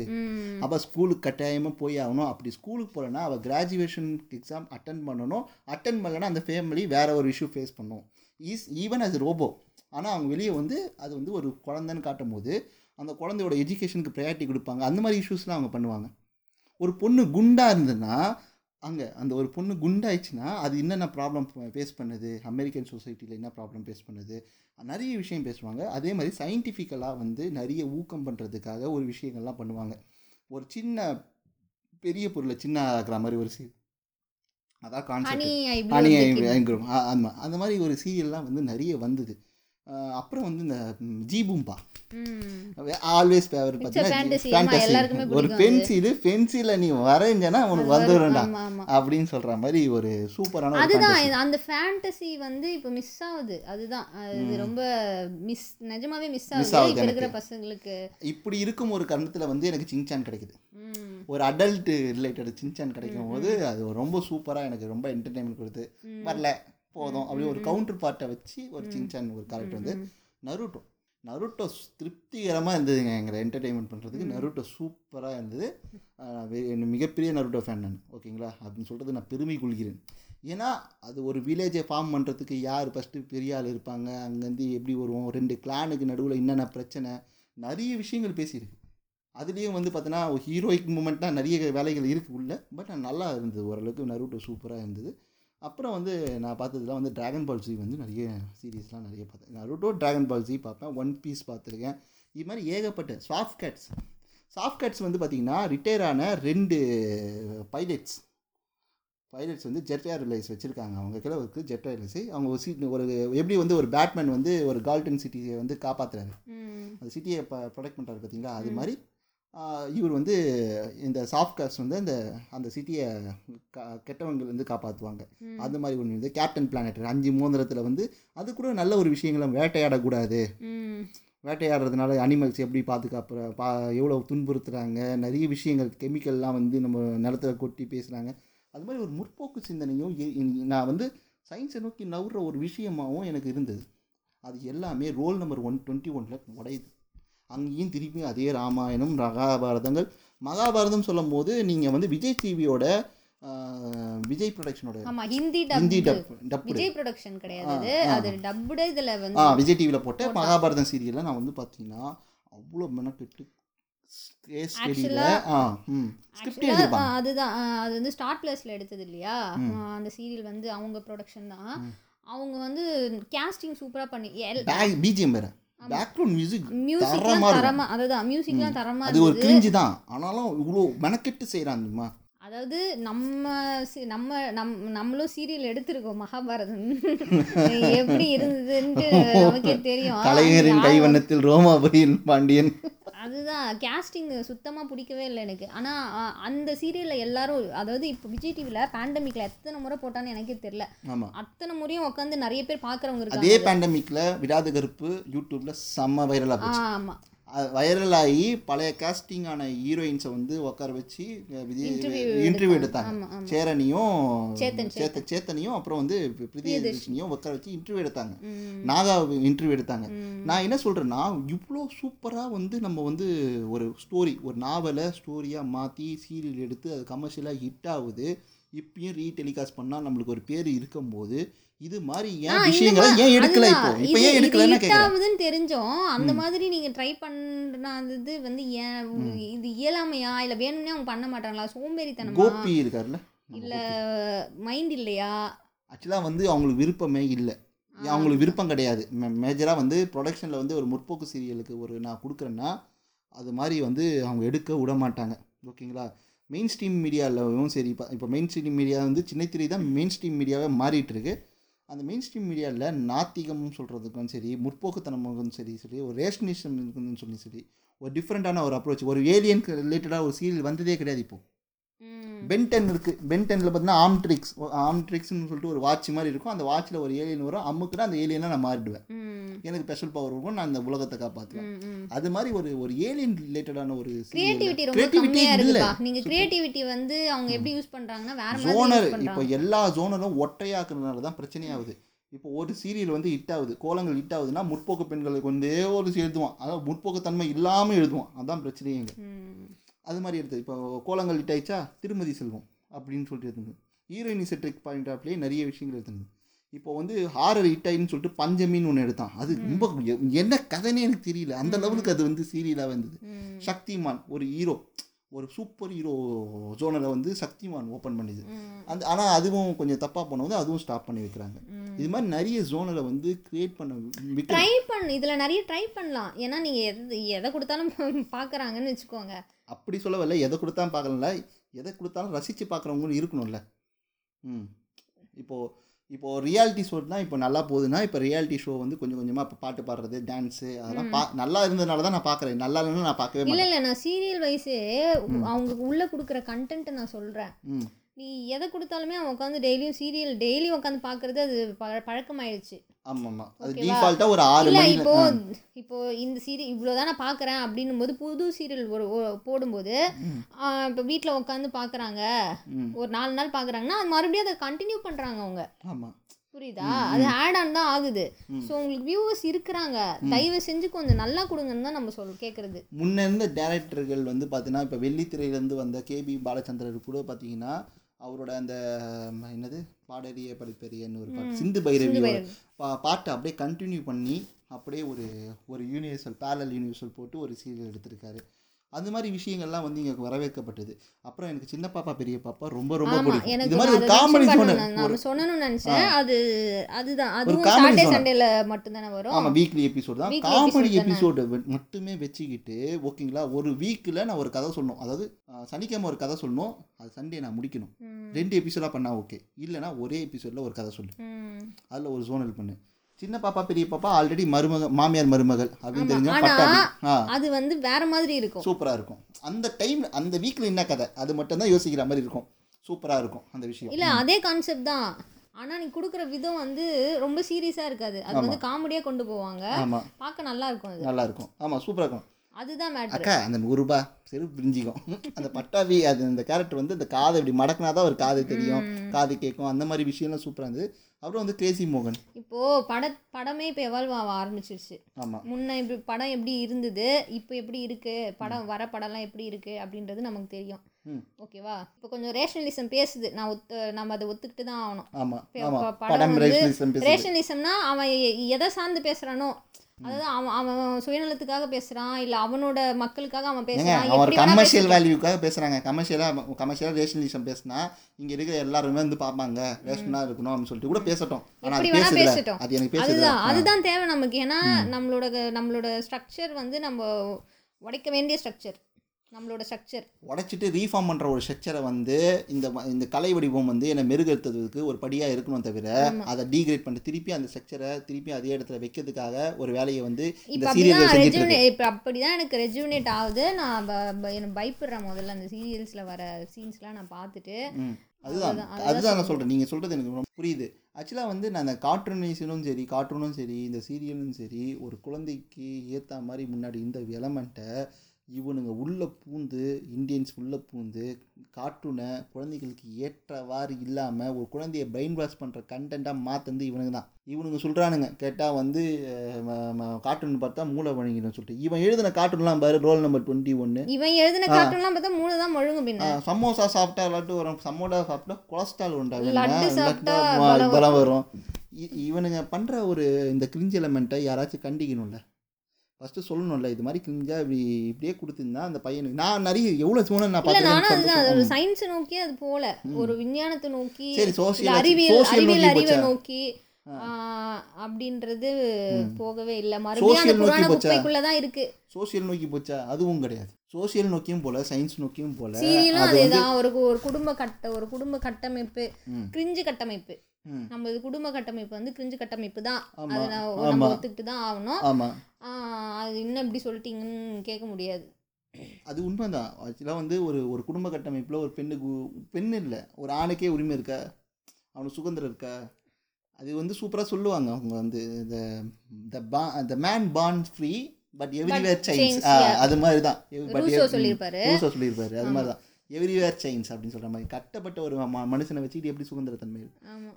அவள் ஸ்கூலுக்கு கட்டாயமாக போய் ஆகணும். அப்படி ஸ்கூலுக்கு போகலன்னா அவள் கிராஜுவேஷன் எக்ஸாம் அட்டன் பண்ணணும். அட்டன் பண்ணலன்னா அந்த ஃபேமிலி வேற ஒரு இஷ்யூ ஃபேஸ் பண்ணும். ஈஸ் ஈவன் அது ரோபோ ஆனால் அவங்க வெளியே வந்து அது வந்து ஒரு குழந்தைன்னு காட்டும் போது அந்த குழந்தையோட எஜுகேஷனுக்கு ப்ரையாரிட்டி கொடுப்பாங்க. அந்த மாதிரி இஷ்யூஸ்லாம் அவங்க பண்ணுவாங்க. ஒரு பொண்ணு குண்டா இருந்ததுன்னா அங்கே அந்த ஒரு பொண்ணு குண்டாயிடுச்சுன்னா அது என்னென்ன ப்ராப்ளம் ஃபேஸ் பண்ணுது? அமெரிக்கன் சொசைட்டியில் என்ன ப்ராப்ளம் ஃபேஸ் பண்ணுது? நிறைய விஷயம் பேசுவாங்க. அதே மாதிரி சயின்டிஃபிக்கலாக வந்து நிறைய ஊக்கம் பண்ணுறதுக்காக ஒரு விஷயங்கள்லாம் பண்ணுவாங்க. ஒரு சின்ன பெரிய பொருளை சின்ன ஆக்குற மாதிரி ஒரு சீ அதான் கான்செப்ட் ஐ ஹனி ஆமாம் அந்த மாதிரி ஒரு சீரியல்லாம் வந்து நிறைய வந்தது. அப்புறம் வந்து இந்த ஜீபூம்பா ஆல்வேஸ் ஃபேவரட் எல்லாருக்குமே ஒரு. பென்சிலு பென்சிலை நீ வரைஞ்சனா உனக்கு. வந்துடும்டா. அப்படின்னு சொல்ற மாதிரி ஒரு சூப்பரான அதுதான். இது- அந்த ஃபேண்டசி வந்து இப்போ மிஸ் ஆகுது. அதுதான். அது ரொம்ப மிஸ் நிஜமாவே மிஸ் ஆகுது. இப்போ இருக்கிற. பசங்களுக்கு. இப்படி இருக்கும் ஒரு கருத்துல வந்து எனக்கு சிங்சான் கிடைக்குது. ஒரு அடல்ட் ரிலேட்டட் சின்சான் கிடைக்கும் போது அது ரொம்ப சூப்பராக எனக்கு ரொம்ப என்டர்டைன்மெண்ட் கொடுத்து. வரல. போதும். அப்படி ஒரு கவுண்டர் பார்ட்டை வச்சு ஒரு சின்சான் ஒரு கேரக்டர் வந்து நருட்டோ. நருட்டோ திருப்திகரமாக இருந்ததுங்க எங்களை என்டர்டைன்மெண்ட் பண்ணுறதுக்கு நருட்டோ சூப்பராக இருந்தது. என்ன மிகப்பெரிய நருட்டோ ஃபேன் நான். ஓகேங்களா? அப்படின்னு சொல்கிறது நான் பெருமை கொள்கிறேன். ஏன்னா அது ஒரு வில்லேஜை ஃபார்ம் பண்ணுறதுக்கு யார் ஃபஸ்ட்டு பெரிய ஆள் இருப்பாங்க? அங்கேருந்து எப்படி வருவோம்? ரெண்டு கிளானுக்கு நடுவில் என்னென்ன பிரச்சனை? நிறைய விஷயங்கள் பேசியிருக்கு. அதுலேயும் வந்து பார்த்தோன்னா ஹீரோயிக் மூமெண்ட்டாக நிறைய வேலைகள் இருக்குது உள்ள. பட் நல்லா இருந்தது. ஓரளவுக்கு நருட்டோ சூப்பராக இருந்தது. அப்புறம் வந்து நான் பார்த்ததுல வந்து டிராகன் பால் ஜி வந்து நிறைய சீரீஸ்லாம் நிறைய பார்த்தேன். நருட்டோ டிராகன் பால் ஜி பார்ப்பேன். ஒன் பீஸ் பார்த்துருக்கேன். இது மாதிரி ஏகப்பட்ட சாஃப்ட் கேட்ஸ் சாஃப்ட் கேட்ஸ் வந்து பார்த்திங்கன்னா ரிட்டையர் ஆன ரெண்டு பைலட்ஸ் பைலட்ஸ் வந்து ஜெட் ஏர்லைன்ஸ் வச்சுருக்காங்க. அவங்க கிழவுக்கு ஜெட் ஏர்லைன்ஸ் அவங்க ஒரு சீட் ஒரு எப்படி வந்து ஒரு பேட்மேன் வந்து ஒரு கால்டன் சிட்டியை வந்து காப்பாற்றுறாரு அந்த சிட்டியை ப்ரொடெக்ட் பண்ணுறாரு பார்த்தீங்களா? அது மாதிரி இவர் வந்து இந்த சாஃப்ட் காஸ்ட் வந்து அந்த அந்த சிட்டியை கா கெட்டவங்க வந்து காப்பாற்றுவாங்க. அது மாதிரி ஒன்று வந்து கேப்டன் பிளானட் அஞ்சு மோதிரத்தில் வந்து அது கூட நல்ல ஒரு விஷயங்களை வேட்டையாடக்கூடாது. வேட்டையாடுறதுனால அனிமல்ஸ் எப்படி பாதுகாப்பு பா எவ்வளோ துன்புறுத்துறாங்க நிறைய விஷயங்கள் கெமிக்கல்லாம் வந்து நம்ம நிலத்துல கொட்டி பேசுகிறாங்க அது மாதிரி ஒரு முற்போக்கு சிந்தனையும் நான் வந்து சயின்ஸை நோக்கி நவுற ஒரு விஷயமாகவும் எனக்கு இருந்தது. அது எல்லாமே ரோல் நம்பர் ஒன் டுவெண்ட்டி ஒனில் உடையுது. அங்கேயும் திருப்பி அதே ராமாயணம் மகாபாரதங்கள். மகாபாரதம் சொல்லும் போது நீங்கள் வந்து விஜய் டிவியோட விஜய் ப்ரொடக்ஷனோட ஆமா ஹிந்தி ஹிந்தி டப் விஜய் ப்ரொடக்ஷன் கிடையாது அது. ஆ. டப்புடு இதுல ஆ வந்து விஜய் டிவியில் போட்ட மகாபாரதம் சீரியலில் நான் வந்து பார்த்தீங்கன்னா அவ்வளோ மெனக்கெட்டு ஆ ஆ, அதுதான். ஆ, அது வந்து ஸ்டார்ட் பிளஸ்ல எடுத்தது இல்லையா? ஆ, அந்த சீரியல் வந்து அவங்க ப்ரொடக்ஷன் தான். அவங்க வந்து கேஸ்டிங் சூப்பரா பண்ணி பிஜிஎம் வேறு. பேக்ரவுண்ட் மியூசிக் மியூசிக்லாம் தரமா அதுதான் மியூசிக்லாம் தரமா அது ஒரு கிரிஞ்சு தான் ஆனாலும் இவ்வளோ மெனக்கெட்டு செய்கிறாங்கம்மா அதாவது நம்ம நம்ம நம் நம்மளும் சீரியல் எடுத்திருக்கோம் மகாபாரதம். எப்படி இருந்ததுன்ட்டு நமக்கே தெரியும். கலைஞரின் கைவண்ணத்தில் ரோமாபுரியின் பாண்டியன். அதுதான் கேஸ்டிங் சுத்தமா பிடிக்கவே இல்லை எனக்கு. ஆனா அ, அந்த சீரியல்ல எல்லாரும் அதாவது இப்போ விஜய் டிவில பேண்டமிக்ல எத்தனை முறை போட்டான்னு எனக்கே தெரியல. ஆமாம் அத்தனை முறையும் உட்காந்து நிறைய பேர் பாக்குறவங்க அதே பேண்டமிக்கில் விடாத கருப்பு யூடியூப்பில் செம்ம வைரலாக போச்சு. ஆமா. வைரல் ஆகி பழைய காஸ்டிங்கான ஹீரோயின்ஸை வந்து உட்கார வச்சு இன்டர்வியூ எடுத்தாங்க. சேரனையும் சேத்த சேத்தனையும் அப்புறம் வந்து பிரியதர்ஷினியும் உட்கார வச்சு இன்டர்வியூ எடுத்தாங்க. நாகா இன்டர்வியூ எடுத்தாங்க. நான் என்ன சொல்கிறேன்னா இவ்வளோ சூப்பராக வந்து நம்ம வந்து ஒரு ஸ்டோரி ஒரு நாவலை ஸ்டோரியாக மாற்றி சீரியல் எடுத்து அது கமர்ஷியலாக ஹிட் ஆகுது. இப்பயும் ரீடெலிகாஸ்ட் பண்ணால் நம்மளுக்கு ஒரு பேர் இருக்கும்போது இது மாதிரி ஏன் விஷயங்களை ஏன் எடுக்கல இப்போ. இப்போ ஏன் எடுக்கலன்னு கேட்குறேன் தெரிஞ்சோம். அந்த மாதிரி நீங்க ட்ரை பண்ணாதது வந்து ஏன் இது இயலாமையா? இல்ல வேணும்னே அவங்க பண்ண மாட்டாங்களா? சோம்பேறித்தனமா? கோபி இருக்கார்ல இல்ல மைண்ட் இல்லையா? ஆக்சுவலாக வந்து அவங்களுக்கு விருப்பமே இல்லை. அவங்களுக்கு விருப்பம் கிடையாது. மேஜராக வந்து ப்ரொடக்ஷனில் வந்து ஒரு முற்போக்கு சீரியலுக்கு ஒரு நான் கொடுக்குறேன்னா அது மாதிரி வந்து அவங்க எடுக்க விட மாட்டாங்க. ஓகேங்களா? மெயின் ஸ்ட்ரீம் மீடியாவிலும் சரி இப்போ இப்போ மெயின் ஸ்ட்ரீம் மீடியா வந்து சின்னத்திரை தான் மெயின் ஸ்ட்ரீம் மீடியாவே மாறிட்டுருக்கு. அந்த மெயின் ஸ்ட்ரீம் மீடியாவில் நாத்திகம் சொல்கிறதுக்கும் சரி முற்போக்குத்தனமாகவும் சரி சரி ஒரு ரேஷனிசம் இருக்குன்னு சொல்லி சரி ஒரு டிஃப்ரெண்ட்டான ஒரு அப்ரோச் ஒரு ஏலியனுக்கு ரிலேட்டடாக ஒரு சீரியல் வந்ததே கிடையாது இப்போது பென்டென் இருக்குது பென்டெனில் பார்த்தீங்கன்னா ஆம்ட்ரிக்ஸ் ஆம்ட்ரிக்ஸ்னு சொல்லிட்டு ஒரு வாட்ச் மாதிரி இருக்கும். அந்த வாட்சில் ஒரு ஏலியன் வரும். அம்முக்குன்னா அந்த ஏலியனை நான் மாறிடுவேன். எனக்கு ஸ்பெஷல் பவர் இருக்கும். நான் அந்த உலகத்தை காப்பாற்றுவேன். அது மாதிரி ஒரு ஒரு ஏலியன் ரிலேட்டடான ஒரு கிரியேட்டிவிட்டி ரொம்ப Creativity கம்மியா இல்ல. இருக்குப்பா. நீங்க கிரியேட்டிவிட்டி வந்து அவங்க எப்படி யூஸ் பண்றாங்கன்னா வேற ஜோனர் இப்போ எல்லா ஜோனரும் ஒற்றையாக்குறதுனால தான் பிரச்சனையாகுது. இப்போ ஒரு சீரியல் வந்து ஹிட் ஆகுது. கோலங்கள் ஹிட் ஆகுதுன்னா முற்போக்கு பெண்களுக்கு வந்து ஒரு எழுதுவான். அதாவது முற்போக்குத்தன்மை இல்லாமல் எழுதுவான். அதான் பிரச்சனையே இங்க. ம், அது மாதிரி எடுத்தது. இப்போ கோலங்கள் ஹிட் ஆயிடுச்சா? திருமதி செல்வம் அப்படின்னு சொல்லிட்டு இருந்தது ஹீரோயினி செட்ரிக் பாயிண்ட் ஆஃப்லேயே நிறைய விஷயங்கள் எடுத்தது இப்போ வந்து ஹாரர் ஹிட் ஆயின்னு சொல்லிட்டு பஞ்சமின்னு ஒன்று எடுத்தான். அது ரொம்ப என்ன கதைனே எனக்கு தெரியல. அந்த லெவலுக்கு அது வந்து சீரியலாக வந்தது. சக்திமான் ஒரு ஹீரோ ஒரு சூப்பர் ஹீரோ ஜோனரை வந்து சக்திமான் ஓப்பன் பண்ணுது. அந்த ஆனால் அதுவும் கொஞ்சம் தப்பாக போனது அதுவும் ஸ்டாப் பண்ணி வைக்கிறாங்க. இது மாதிரி நிறைய ஜோனரை வந்து கிரியேட் பண்ண ட்ரை பண்ணு இதுல நிறைய ட்ரை பண்ணலாம். ஏன்னா நீங்க எது எதை கொடுத்தாலும் பாக்குறாங்கன்னு வச்சுக்கோங்க. அப்படி சொல்ல வரல எதை கொடுத்தா பார்க்கல எதை கொடுத்தாலும் ரசித்து பார்க்குறவங்களும் இருக்கணும்ல. ம். இப்போது இப்போது ரியாலிட்டி ஷோனா இப்போ நல்லா போகுதுன்னா இப்போ ரியாலிட்டி ஷோ வந்து கொஞ்சம் கொஞ்சமாக இப்போ பாட்டு பாடுறது டான்ஸு அதெல்லாம் பா நல்லா இருந்ததுனால தான் நான் பார்க்குறேன் நல்லா இல்லைன்னா நான் பார்க்கவே இல்ல இல்ல நான் சீரியல் வைஸே அவங்க உள்ள கொடுக்குற கண்டென்ட் நான் சொல்றேன். ம். நீ எதை கொடுத்தாலுமே அவன் உட்காந்து டெய்லியும் சீரியல் டெய்லியும் உட்காந்து பார்க்கறது அது பழ பழக்கமாயிடுச்சு. ஆமாம் ஆமாம் அது? டிஃபால்ட்டாக ஒரு ஆறு இல்ல மணி இப்போ இப்போ இந்த சீரியல் இவ்வளோதான் நான் பார்க்குறேன் அப்படின்னும் போது புது சீரியல் ஒரு போடும்போது இப்போ வீட்டில் உட்காந்து பார்க்குறாங்க ஒரு நாலு நாள் பார்க்குறாங்கன்னா அது மறுபடியும் அதை கண்டினியூ பண்ணுறாங்க அவங்க. ஆமாம் புரியுதா? அது ஆட் ஆன் தான் ஆகுது. ஸோ உங்களுக்கு வியூவர்ஸ் இருக்கிறாங்க. தயவு செஞ்சு கொஞ்சம் நல்லா கொடுங்கன்னு தான் நம்ம சொல் கேட்குறது முன்ன இருந்த டேரக்டர்கள் வந்து பார்த்தீங்கன்னா இப்போ வெள்ளித்திரையிலேருந்து வந்த கேபி பாலச்சந்திரர் கூட பார்த்தீங்கன்னா அவரோட அந்த என்னது? பாடறிய படிப்பெரியன்னு ஒரு பாட்டு. சிந்து பைரவியோட பா பாட்டை அப்படியே கண்டினியூ பண்ணி அப்படியே ஒரு ஒரு யூனிவர்சல் பேரல் யூனிவர்சல் போட்டு ஒரு சீரியல் எடுத்திருக்காரு. அந்த மாதிரி விஷயங்கள்லாம் வந்து இங்கே வரவேற்கப்பட்டது. அப்புறம் எனக்கு சின்ன பாப்பா பெரிய பாப்பா ரொம்ப ரொம்ப ஆமா பிடிக்கும். இது மாதிரி ஒரு அதை காமெடி சோனல் சொல்லணும்னு நினைச்சேன். அது அதுதான். அதுவும் சாட்டர்டே zone. சண்டேல மட்டும் தானே வரும்? ஆமாம் வீக்லி எபிசோட் தான். காமெடி எபிசோடு மட்டுமே வச்சுக்கிட்டு ஓகேங்களா ஒரு வீக்கில் நான் ஒரு கதை சொல்லணும். அதாவது சனிக்கிழமை ஒரு கதை சொல்லணும். அது சண்டே நான் முடிக்கணும். ரெண்டு எபிசோடாக பண்ணால் ஓகே இல்லைனா ஒரே எபிசோடில் ஒரு கதை சொல்லு. அதில் ஒரு ஜோனல் பண்ணு. சின்ன பாப்பா பெரிய பாப்பா ஆல்ரெடி மருமக மாமியார் மருமகள் அப்படின்னு தெரிஞ்சா அது வந்து வேற மாதிரி இருக்கும். சூப்பராக இருக்கும். அந்த டைம் அந்த வீக்கில் என்ன கதை? அது மட்டும் தான் யோசிக்கிற மாதிரி இருக்கும். சூப்பராக இருக்கும் அந்த விஷயம். இல்ல அதே கான்செப்ட் தான். ஆனா நீ குடுக்குற விதம் வந்து ரொம்ப சீரியஸா இருக்காது. அது வந்து காமெடியா கொண்டு போவாங்க. பார்க்க நல்லா இருக்கும் நல்லா இருக்கும். ஆமாம் சூப்பராக இருக்கும். அதுதான் அக்கா அந்த நூறு ரூபாய் சரி பிரிஞ்சிக்கும். அந்த பட்டாபி அது அந்த கேரக்டர் வந்து இந்த காதை இப்படி மடக்குனா தான் ஒரு காது தெரியும் காது கேட்கும். அந்த மாதிரி விஷயம்லாம் சூப்பராக இருந்தது. அப்புறம் வந்து கிரேசி மோகன் இப்போ பட படமே இப்போ எவால்வ் ஆக ஆரம்பிச்சிருச்சு. ஆமாம் முன்ன இப்படி படம் எப்படி இருந்தது இப்போ எப்படி இருக்கு படம் வர படம்லாம் எப்படி இருக்கு அப்படின்றது நமக்கு தெரியும். ஓகேவா இப்போ கொஞ்சம் ரேஷனலிசம் பேசுது. நான் ஒத்து நம்ம அதை ஒத்துக்கிட்டு தான் ஆகணும். படம் வந்து ரேஷனலிசம்னா அவன் எதை சார்ந்து பேசுறானோ அதாவது அவன் அவன் சுயநலத்துக்காக பேசுறான் இல்ல அவனோட மக்களுக்காக அவன் எப்படி வேணா கமர்ஷியல் வேல்யூக்காக பேசுகிறாங்க கமர்ஷியலாக கமர்ஷியலாக ரேஷனலிசம் பேசினா இங்கே இருக்கிற எல்லாருமே வந்து பார்ப்பாங்க. ரேஷனாக இருக்கணும் அப்படின்னு சொல்லிட்டு கூட பேசட்டும். ஆனால் அது பேசட்டும். எனக்கு அதுதான் அதுதான் தேவை நமக்கு. ஏன்னா நம்மளோட நம்மளோட ஸ்ட்ரக்சர் வந்து நம்ம உடைக்க வேண்டிய ஸ்ட்ரக்சர் நம்மளோட ஸ்ட்ரக்சர் உடைச்சிட்டு ரீஃபார்ம் பண்ணுற ஒரு ஸ்ட்ரக்சரை வந்து இந்த இந்த கலை வடிவம் வந்து என்னை மெருகெடுத்ததுக்கு ஒரு படியாக இருக்கணும் தவிர அதை டீக்ரேட் பண்ணிட்டு திருப்பி அந்த ஸ்ட்ரக்சரை திருப்பி அதே இடத்துல வைக்கிறதுக்காக ஒரு வேலையை வந்து இந்த அப்படிதான் செஞ்சுட்டு இப்போ அப்படிதான் எனக்கு ரெஜுனேட் ஆகுது. நான் எனக்கு பயப்படுறேன் முதல்ல அந்த சீரியல்ஸில் வர சீன்ஸ்லாம் நான் பார்த்துட்டு அதுதான். அதுதான், நான் சொல்கிறேன் நீங்கள் சொல்கிறது எனக்கு ரொம்ப புரியுது. ஆக்சுவலாக வந்து நான் அந்த கார்ட்டூனைஸும் சரி கார்ட்டூனும் சரி இந்த சீரியலும் சரி ஒரு குழந்தைக்கு ஏற்ற மாதிரி முன்னாடி இந்த எலமெண்ட்டை இவனுங்க உள்ளே பூந்து இந்தியன்ஸ் உள்ளே பூந்து கார்ட்டூனை குழந்தைகளுக்கு ஏற்றவாறு இல்லாமல் ஒரு குழந்தைய பிரெயின் வாஷ் பண்ணுற கண்டென்ட்டாக மாற்றுந்து இவனுங்க தான் இவனுங்க சொல்கிறானுங்க கேட்டால் வந்து கார்ட்டூன் பார்த்தா மூளை வழங்கிடும் சொல்லிட்டு. இவன் எழுதின கார்ட்டூன்லாம் பாரு ரோல் நம்பர் டுவெண்ட்டி ஒன்று இவன் எழுதின கார்ட்டூன்லாம் பார்த்தா மூணு தான் முழுங்கும் பின்ன. சமோசா சாப்பிட்டா இல்லாட்டி வரும் சமோடா சாப்பிட்டா கொலஸ்ட்ரால் உண்டாகும் பலம் வரும். இவனுங்க பண்ணுற ஒரு இந்த கிரிஞ்ச் எலமெண்ட்டை யாராச்சும் கண்டிக்கணும்ல? ஃபஸ்ட்டு சொல்லணும்ல இது மாதிரி கிரிஞ்சா இப்படி இப்படியே கொடுத்துருந்தா அந்த பையனுக்கு நான் நிறைய எவ்வளோ சூழல் நான் நானும் பார்த்துருக்கேன் அதுதான் அது ஒரு சயின்ஸ் நோக்கி அது போல. ஒரு விஞ்ஞானத்தை நோக்கி சரி சோசியல் அறிவியல் அறிவியல் அறிவை நோக்கி அப்படின்றது போகவே இல்லை. மறுபடியும் Social அந்த நோக்கி புராண போச்சா? குப்பைக்குள்ளதான் இருக்கு. சோசியல் நோக்கி போச்சா? அதுவும் கிடையாது. சோசியல் நோக்கியும் போல சயின்ஸ் நோக்கியும் போல சீரியலும் அதேதான். ஒரு ஒரு குடும்ப கட்ட ஒரு குடும்ப கட்டமைப்பு. கிரிஞ்சு கட்டமைப்பு. நம்ம குடும்ப கட்டமைப்பு வந்து கிரிஞ்சு கட்டமைப்பு தான். அதை. நம்ம ஒத்துக்கிட்டு தான் ஆகணும். அது இன்னும் இப்படி சொல்லிட்டீங்கன்னு கேட்க முடியாது. அது உண்மைதான். ஆக்சுவலாக வந்து ஒரு ஒரு குடும்ப கட்டமைப்பில் ஒரு பெண்ணுக்கு பெண் இல்லை. ஒரு ஆணுக்கே உரிமை இருக்கா? அவனுக்கு சுதந்திரம் இருக்கா? அது வந்து சூப்பராக சொல்லுவாங்க. அவங்க வந்து இந்த த பா த மேன் பான் ஃப்ரீ பட் எவ்ரிவேர் yeah. அது மாதிரி தான் ரூசோ சொல்லியிருப்பாரு. சொல்லியிருப்பாரு. அது மாதிரி தான் எவ்ரிவேர் சைன்ஸ் அப்படின்னு சொல்கிற மாதிரி கட்டப்பட்ட ஒரு மனுஷனை வச்சுக்கிட்டு எப்படி சுதந்திரத்தன்மை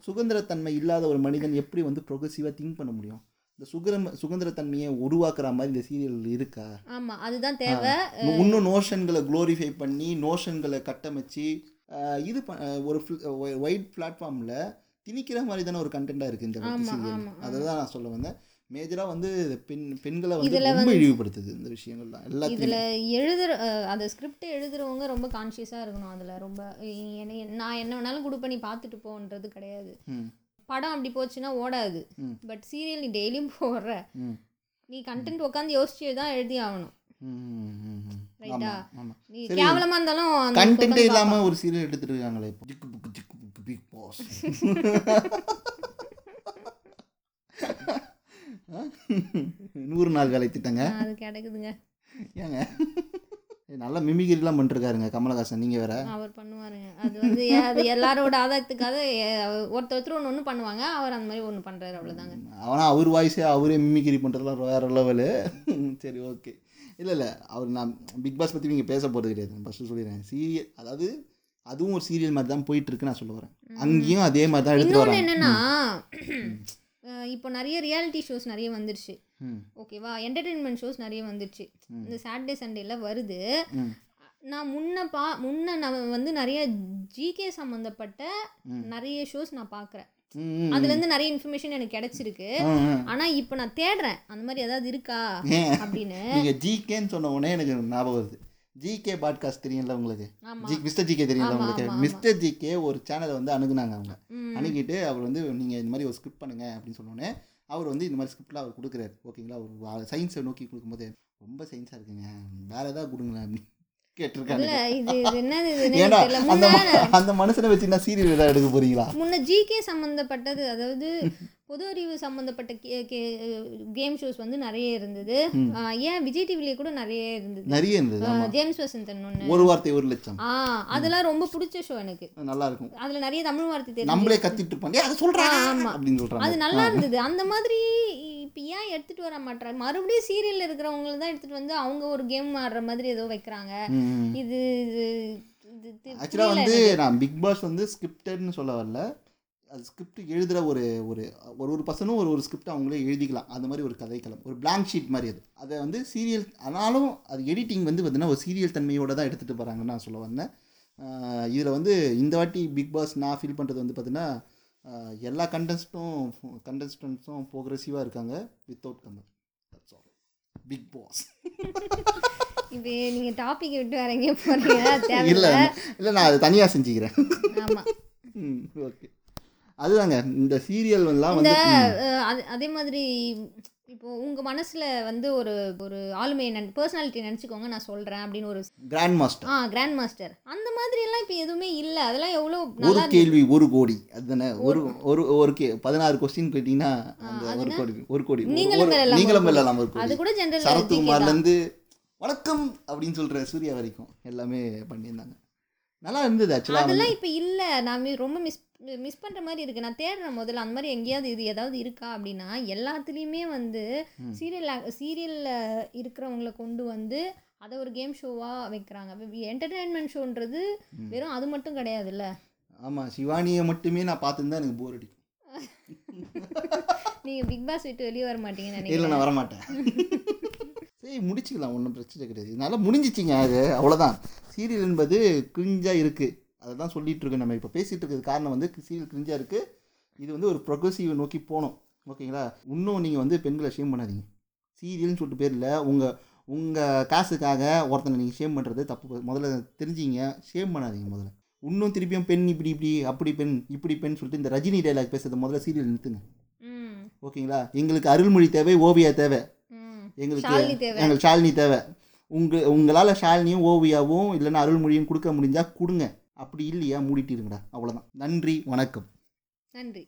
சுதந்திரத்தன்மை இல்லாத ஒரு மனிதன் எப்படி வந்து ப்ரொக்ரெசிவாக திங்க் பண்ண முடியும்? இந்த சுகரம் சுதந்திரத்தன்மையை உருவாக்குற மாதிரி இந்த சீரியல் இருக்கா? ஆமா அதுதான் தேவை. இன்னும் நோஷன்களை க்ளோரிஃபை பண்ணி நோஷன்களை கட்டமைச்சு இது ஒரு ஒயிட் பிளாட்ஃபார்மில் திணிக்கிற மாதிரி தானே ஒரு கண்டென்ட்டாக இருக்குது இந்த சீரியல் அதை தான் நான் சொல்ல வந்தேன். மேஜராக வந்து பெண் பெண்களை வந்து ரொம்ப இழிவுபடுத்துது இந்த விஷயங்கள்லாம் எல்லாத்தையும் இதுல எழுதுற அந்த ஸ்கிரிப்ட் எழுதுறவங்க ரொம்ப கான்ஷியஸா இருக்கணும் அதுல ரொம்ப என்னை நான் என்ன வேணாலும் கொடுப்ப நீ பார்த்துட்டு போன்றது கிடையாது படம் அப்படி போச்சுன்னா ஓடாது. பட் சீரியல் நீ டெய்லியும் போடுற நீ கண்டென்ட் உட்காந்து யோசிச்சு தான் எழுதி ஆகணும். ரைட்டா. நீ. கேவலமா இருந்தாலும் அந்த கண்டென்ட்டே உட்காந்து இல்லாமல் ஒரு சீரியல் எடுத்துட்டு இருக்காங்களே இப்போ ஜிக்கு புக்கு ஜிக்கு புக்கு பிக் பாஸ் நூறு நாள் வேலை திட்டங்க. அது கிடைக்குதுங்க. ஏங்க? நல்ல மிமிகிரிலாம் பண்ணிருக்காருங்க கமலஹாசன். நீங்கள் வேற? அவர் பண்ணுவாருங்க. அது வந்து அது எல்லாரோட ஆதாயத்துக்காக ஒருத்தர் ஒருத்தர் ஒன்று ஒன்று பண்ணுவாங்க. அவர் அந்த மாதிரி ஒன்று பண்ணுறாரு அவ்வளோதாங்க அவனா அவர் வாய்ஸே அவரே மிமிகிரி பண்ணுறதுலாம் வேற லெவலு சரி ஓகே இல்லை இல்லை அவர் நான் பிக் பாஸ் பற்றி நீங்கள் பேச போகிறது கிடையாது. ஃபஸ்ட்டு சொல்லிடுறேன். சீரியல் அதாவது அதுவும் ஒரு சீரியல் மாதிரி தான் போயிட்டு இருக்கு நான் சொல்ல வரேன். அங்கேயும் அதே மாதிரி தான் இன்னொன்று வராங்க. என்னன்னா இப்போ நிறைய ரியாலிட்டி ஷோஸ் நிறைய வந்துருச்சு. ஓகேவா என்டர்டெயின்மெண்ட் ஷோஸ் நிறைய வந்துருச்சு. இந்த சாட்டர்டே சண்டேல வருது. நான் முன்ன பா முன்ன நான் வந்து நிறைய ஜிகே சம்மந்தப்பட்ட. நிறைய ஷோஸ் நான் பார்க்குறேன் ம், அதுலேருந்து நிறைய இன்ஃபர்மேஷன் எனக்கு கிடைச்சிருக்கு. ஆனால் இப்போ நான் தேடுறேன். அந்த மாதிரி ஏதாவது இருக்கா? அப்படின்னு. நீங்க ஜிகேன்னு சொன்ன உடனே எனக்கு ஞாபகம் வருது. ஜிகே பாட்காஸ்ட் தெரியும்ல உங்களுக்கு? ஜி மிஸ்டர் ஜிகே தெரியும்ல உங்களுக்கு. மிஸ்டர் ஜிகே ஒரு சேனலை வந்து அணுகுனாங்க அவங்க. அணுகிட்டு அவர் வந்து நீங்கள் இந்த மாதிரி ஒரு ஸ்கிரிப்ட் பண்ணுங்க அப்படின்னு சொன்னோடனே அவர் வந்து இந்த மாதிரி ஸ்கிரிப்ட்லாம் அவர் கொடுக்குறாரு. ஓகேங்களா அவர் சயின்ஸை நோக்கி கொடுக்கும்போது ரொம்ப சயின்ஸாக இருக்குங்க. வேற ஏதாவது கொடுங்களேன் அப்படின்னு கேட்டிருக்காங்க அந்த அந்த மனுஷனை வச்சு என்ன சீரியல் ஏதாவது எடுக்க போறீங்களா? முன்ன ஜிகே சம்மந்தப்பட்டது அதாவது பொது அறிவு சம்மந்தப்பட்ட கேம் ஷோஸ் வந்து நிறைய இருந்தது. ஏன் விஜய் டிவிலேயே கூட நிறைய இருந்தது? நிறைய இருந்தது ஜேம்ஸ் வசந்தன் ஒன்று ஒரு வார்த்தை ஒரு லட்சம். ஆ அதெல்லாம் ரொம்ப பிடிச்ச ஷோ எனக்கு. நல்லா இருக்கும் அதுல நிறைய தமிழ் வார்த்தை தெரியும் நம்மளே கத்திட்டு இருப்போம். "டேய், அதை சொல்றாங்க ஆ, ஆமா. அப்படின்னு அது சொல்றாங்க நல்லா இருந்தது. அந்த மாதிரி இப்போ ஏன் எடுத்துட்டு வர மாட்டாங்க மறுபடியும் சீரியல்ல இருக்கிறவங்கள தான் எடுத்துட்டு வந்து அவங்க ஒரு கேம் ஆடுற மாதிரி ஏதோ வைக்கிறாங்க. இது இது ஆக்சுவலாக வந்து. நான் பிக் பாஸ் வந்து ஸ்கிரிப்டட்னு சொல்ல வரல. அது ஸ்கிரிப்ட் எழுதுகிற ஒரு ஒரு ஒரு ஒரு பர்சனும் ஒரு ஒரு ஸ்கிரிப்ட் அவங்களே எழுதிக்கலாம். அந்த மாதிரி ஒரு கதைக்களம். ஒரு blank ஷீட் மாதிரி அது. அதை வந்து சீரியல் ஆனாலும் அது எடிட்டிங் வந்து பார்த்தீங்கன்னா ஒரு சீரியல் தன்மையோட தான் எடுத்துகிட்டு போகிறாங்கன்னு நான் சொல்ல வந்தேன். இதில் வந்து இந்த வாட்டி பிக் பாஸ் நான் ஃபீல் பண்ணுறது வந்து பார்த்தீங்கன்னா எல்லா கண்டஸ்ட்டும் கண்டஸ்டன்ஸும் ப்ரோக்ரெசிவாக இருக்காங்க. Without that's all big boss இப்போ நீங்க டாபிக் விட்டு வேற எங்கேயும் போறீங்க இல்லை இல்லை நான் அதை தனியாக செஞ்சுக்கிறேன். ஆமா. ம் ஓகே அதுதாங்க இந்த சீரியல் எல்லாம் வந்து அது மாதிரி இப்போ உங்க மனசுல வந்து ஒரு ஒரு ஆளுமையை நன் பர்சனாலிட்டி நினச்சிக்கோங்க நான் சொல்றேன் அப்படின்னு ஒரு கிராண்ட் மாஸ்டர் ஆ கிராண்ட் மாஸ்டர் அந்த மாதிரி எல்லாம் இப்போ எதுவுமே இல்லை. அதெல்லாம் எவ்வளோ ஒரு கேள்வி ஒரு கோடி. அதுதானே? ஒரு ஒரு ஒரு கே பதினாறு கொஸ்டின் கேட்டிங்கன்னா ஒரு கோடி ஒரு கோடி நீங்களும் வெல்லலாம் ஒரு அது கோடி. ஜென்ரல் சரத்குமார்லேருந்து வணக்கம் அப்படின்னு சொல்கிற சூர்யா வரைக்கும் எல்லாமே பண்ணியிருந்தாங்க. நல்லா இருந்தது ஆக்சுவலாக அதெல்லாம் இப்போ இல்லை. நான் ரொம்ப மிஸ் மிஸ் பண்ணுற மாதிரி இருக்குது நான் தேடுறேன் முதல்ல. அந்த மாதிரி எங்கேயாவது இது ஏதாவது இருக்கா அப்படின்னா எல்லாத்துலேயுமே வந்து. சீரியல் சீரியலில் இருக்கிறவங்கள கொண்டு வந்து அதை ஒரு கேம் ஷோவாக வைக்கிறாங்க. என்டர்டெயின்மெண்ட் ஷோன்றது. வெறும் அது மட்டும் கிடையாதுல்ல. ஆமாம் சிவானியை மட்டுமே நான் பார்த்துருந்தா எனக்கு போர் அடிக்கும். நீங்கள் பிக் பாஸ் விட்டு வெளியே வர மாட்டீங்கன்னு இல்லை நான் வரமாட்டேன். சரி முடிச்சுக்கலாம். ஒன்றும் பிரச்சனை கிடையாது. இதனால முடிஞ்சிச்சிங்க அது. அவ்வளோதான் சீரியல் என்பது கிரிஞ்சாக இருக்குது அதை தான் சொல்லிட்டு இருக்கோம் நம்ம. இப்போ பேசிகிட்டு இருக்கிறது காரணம் வந்து சீரியல் கிரிஞ்சாக இருக்குது இது வந்து ஒரு ப்ரொக்ரெசிவ் நோக்கி போகணும். ஓகேங்களா? இன்னும் நீங்கள் வந்து பெண்களை ஷேம் பண்ணாதீங்க. சீரியல்னு சொல்லிட்டு பேரில் உங்கள் உங்கள் காசுக்காக ஒருத்தனை நீங்கள் ஷேம் பண்ணுறது தப்பு. முதல்ல தெரிஞ்சிங்க. ஷேம் பண்ணாதீங்க முதல்ல. இன்னும் திருப்பியும் பெண் இப்படி இப்படி அப்படி பெண் இப்படி பெண் சொல்லிட்டு இந்த ரஜினி டைலாக் பேசுறது முதல்ல சீரியல் நிறுத்துங்க. ஓகேங்களா? எங்களுக்கு அருள்மொழி தேவை ஓவியா தேவை. எங்களுக்கு எங்களுக்கு ஷாலினி தேவை. உங்க உங்களால் ஷாலினியும் ஓவியாவும் இல்லைன்னா அருள்மொழியும் கொடுக்க முடிஞ்சா கொடுங்க. அப்படி இல்லையா? மூடிட்டு இருங்கடா. அவ்வளோதான் நன்றி வணக்கம். நன்றி.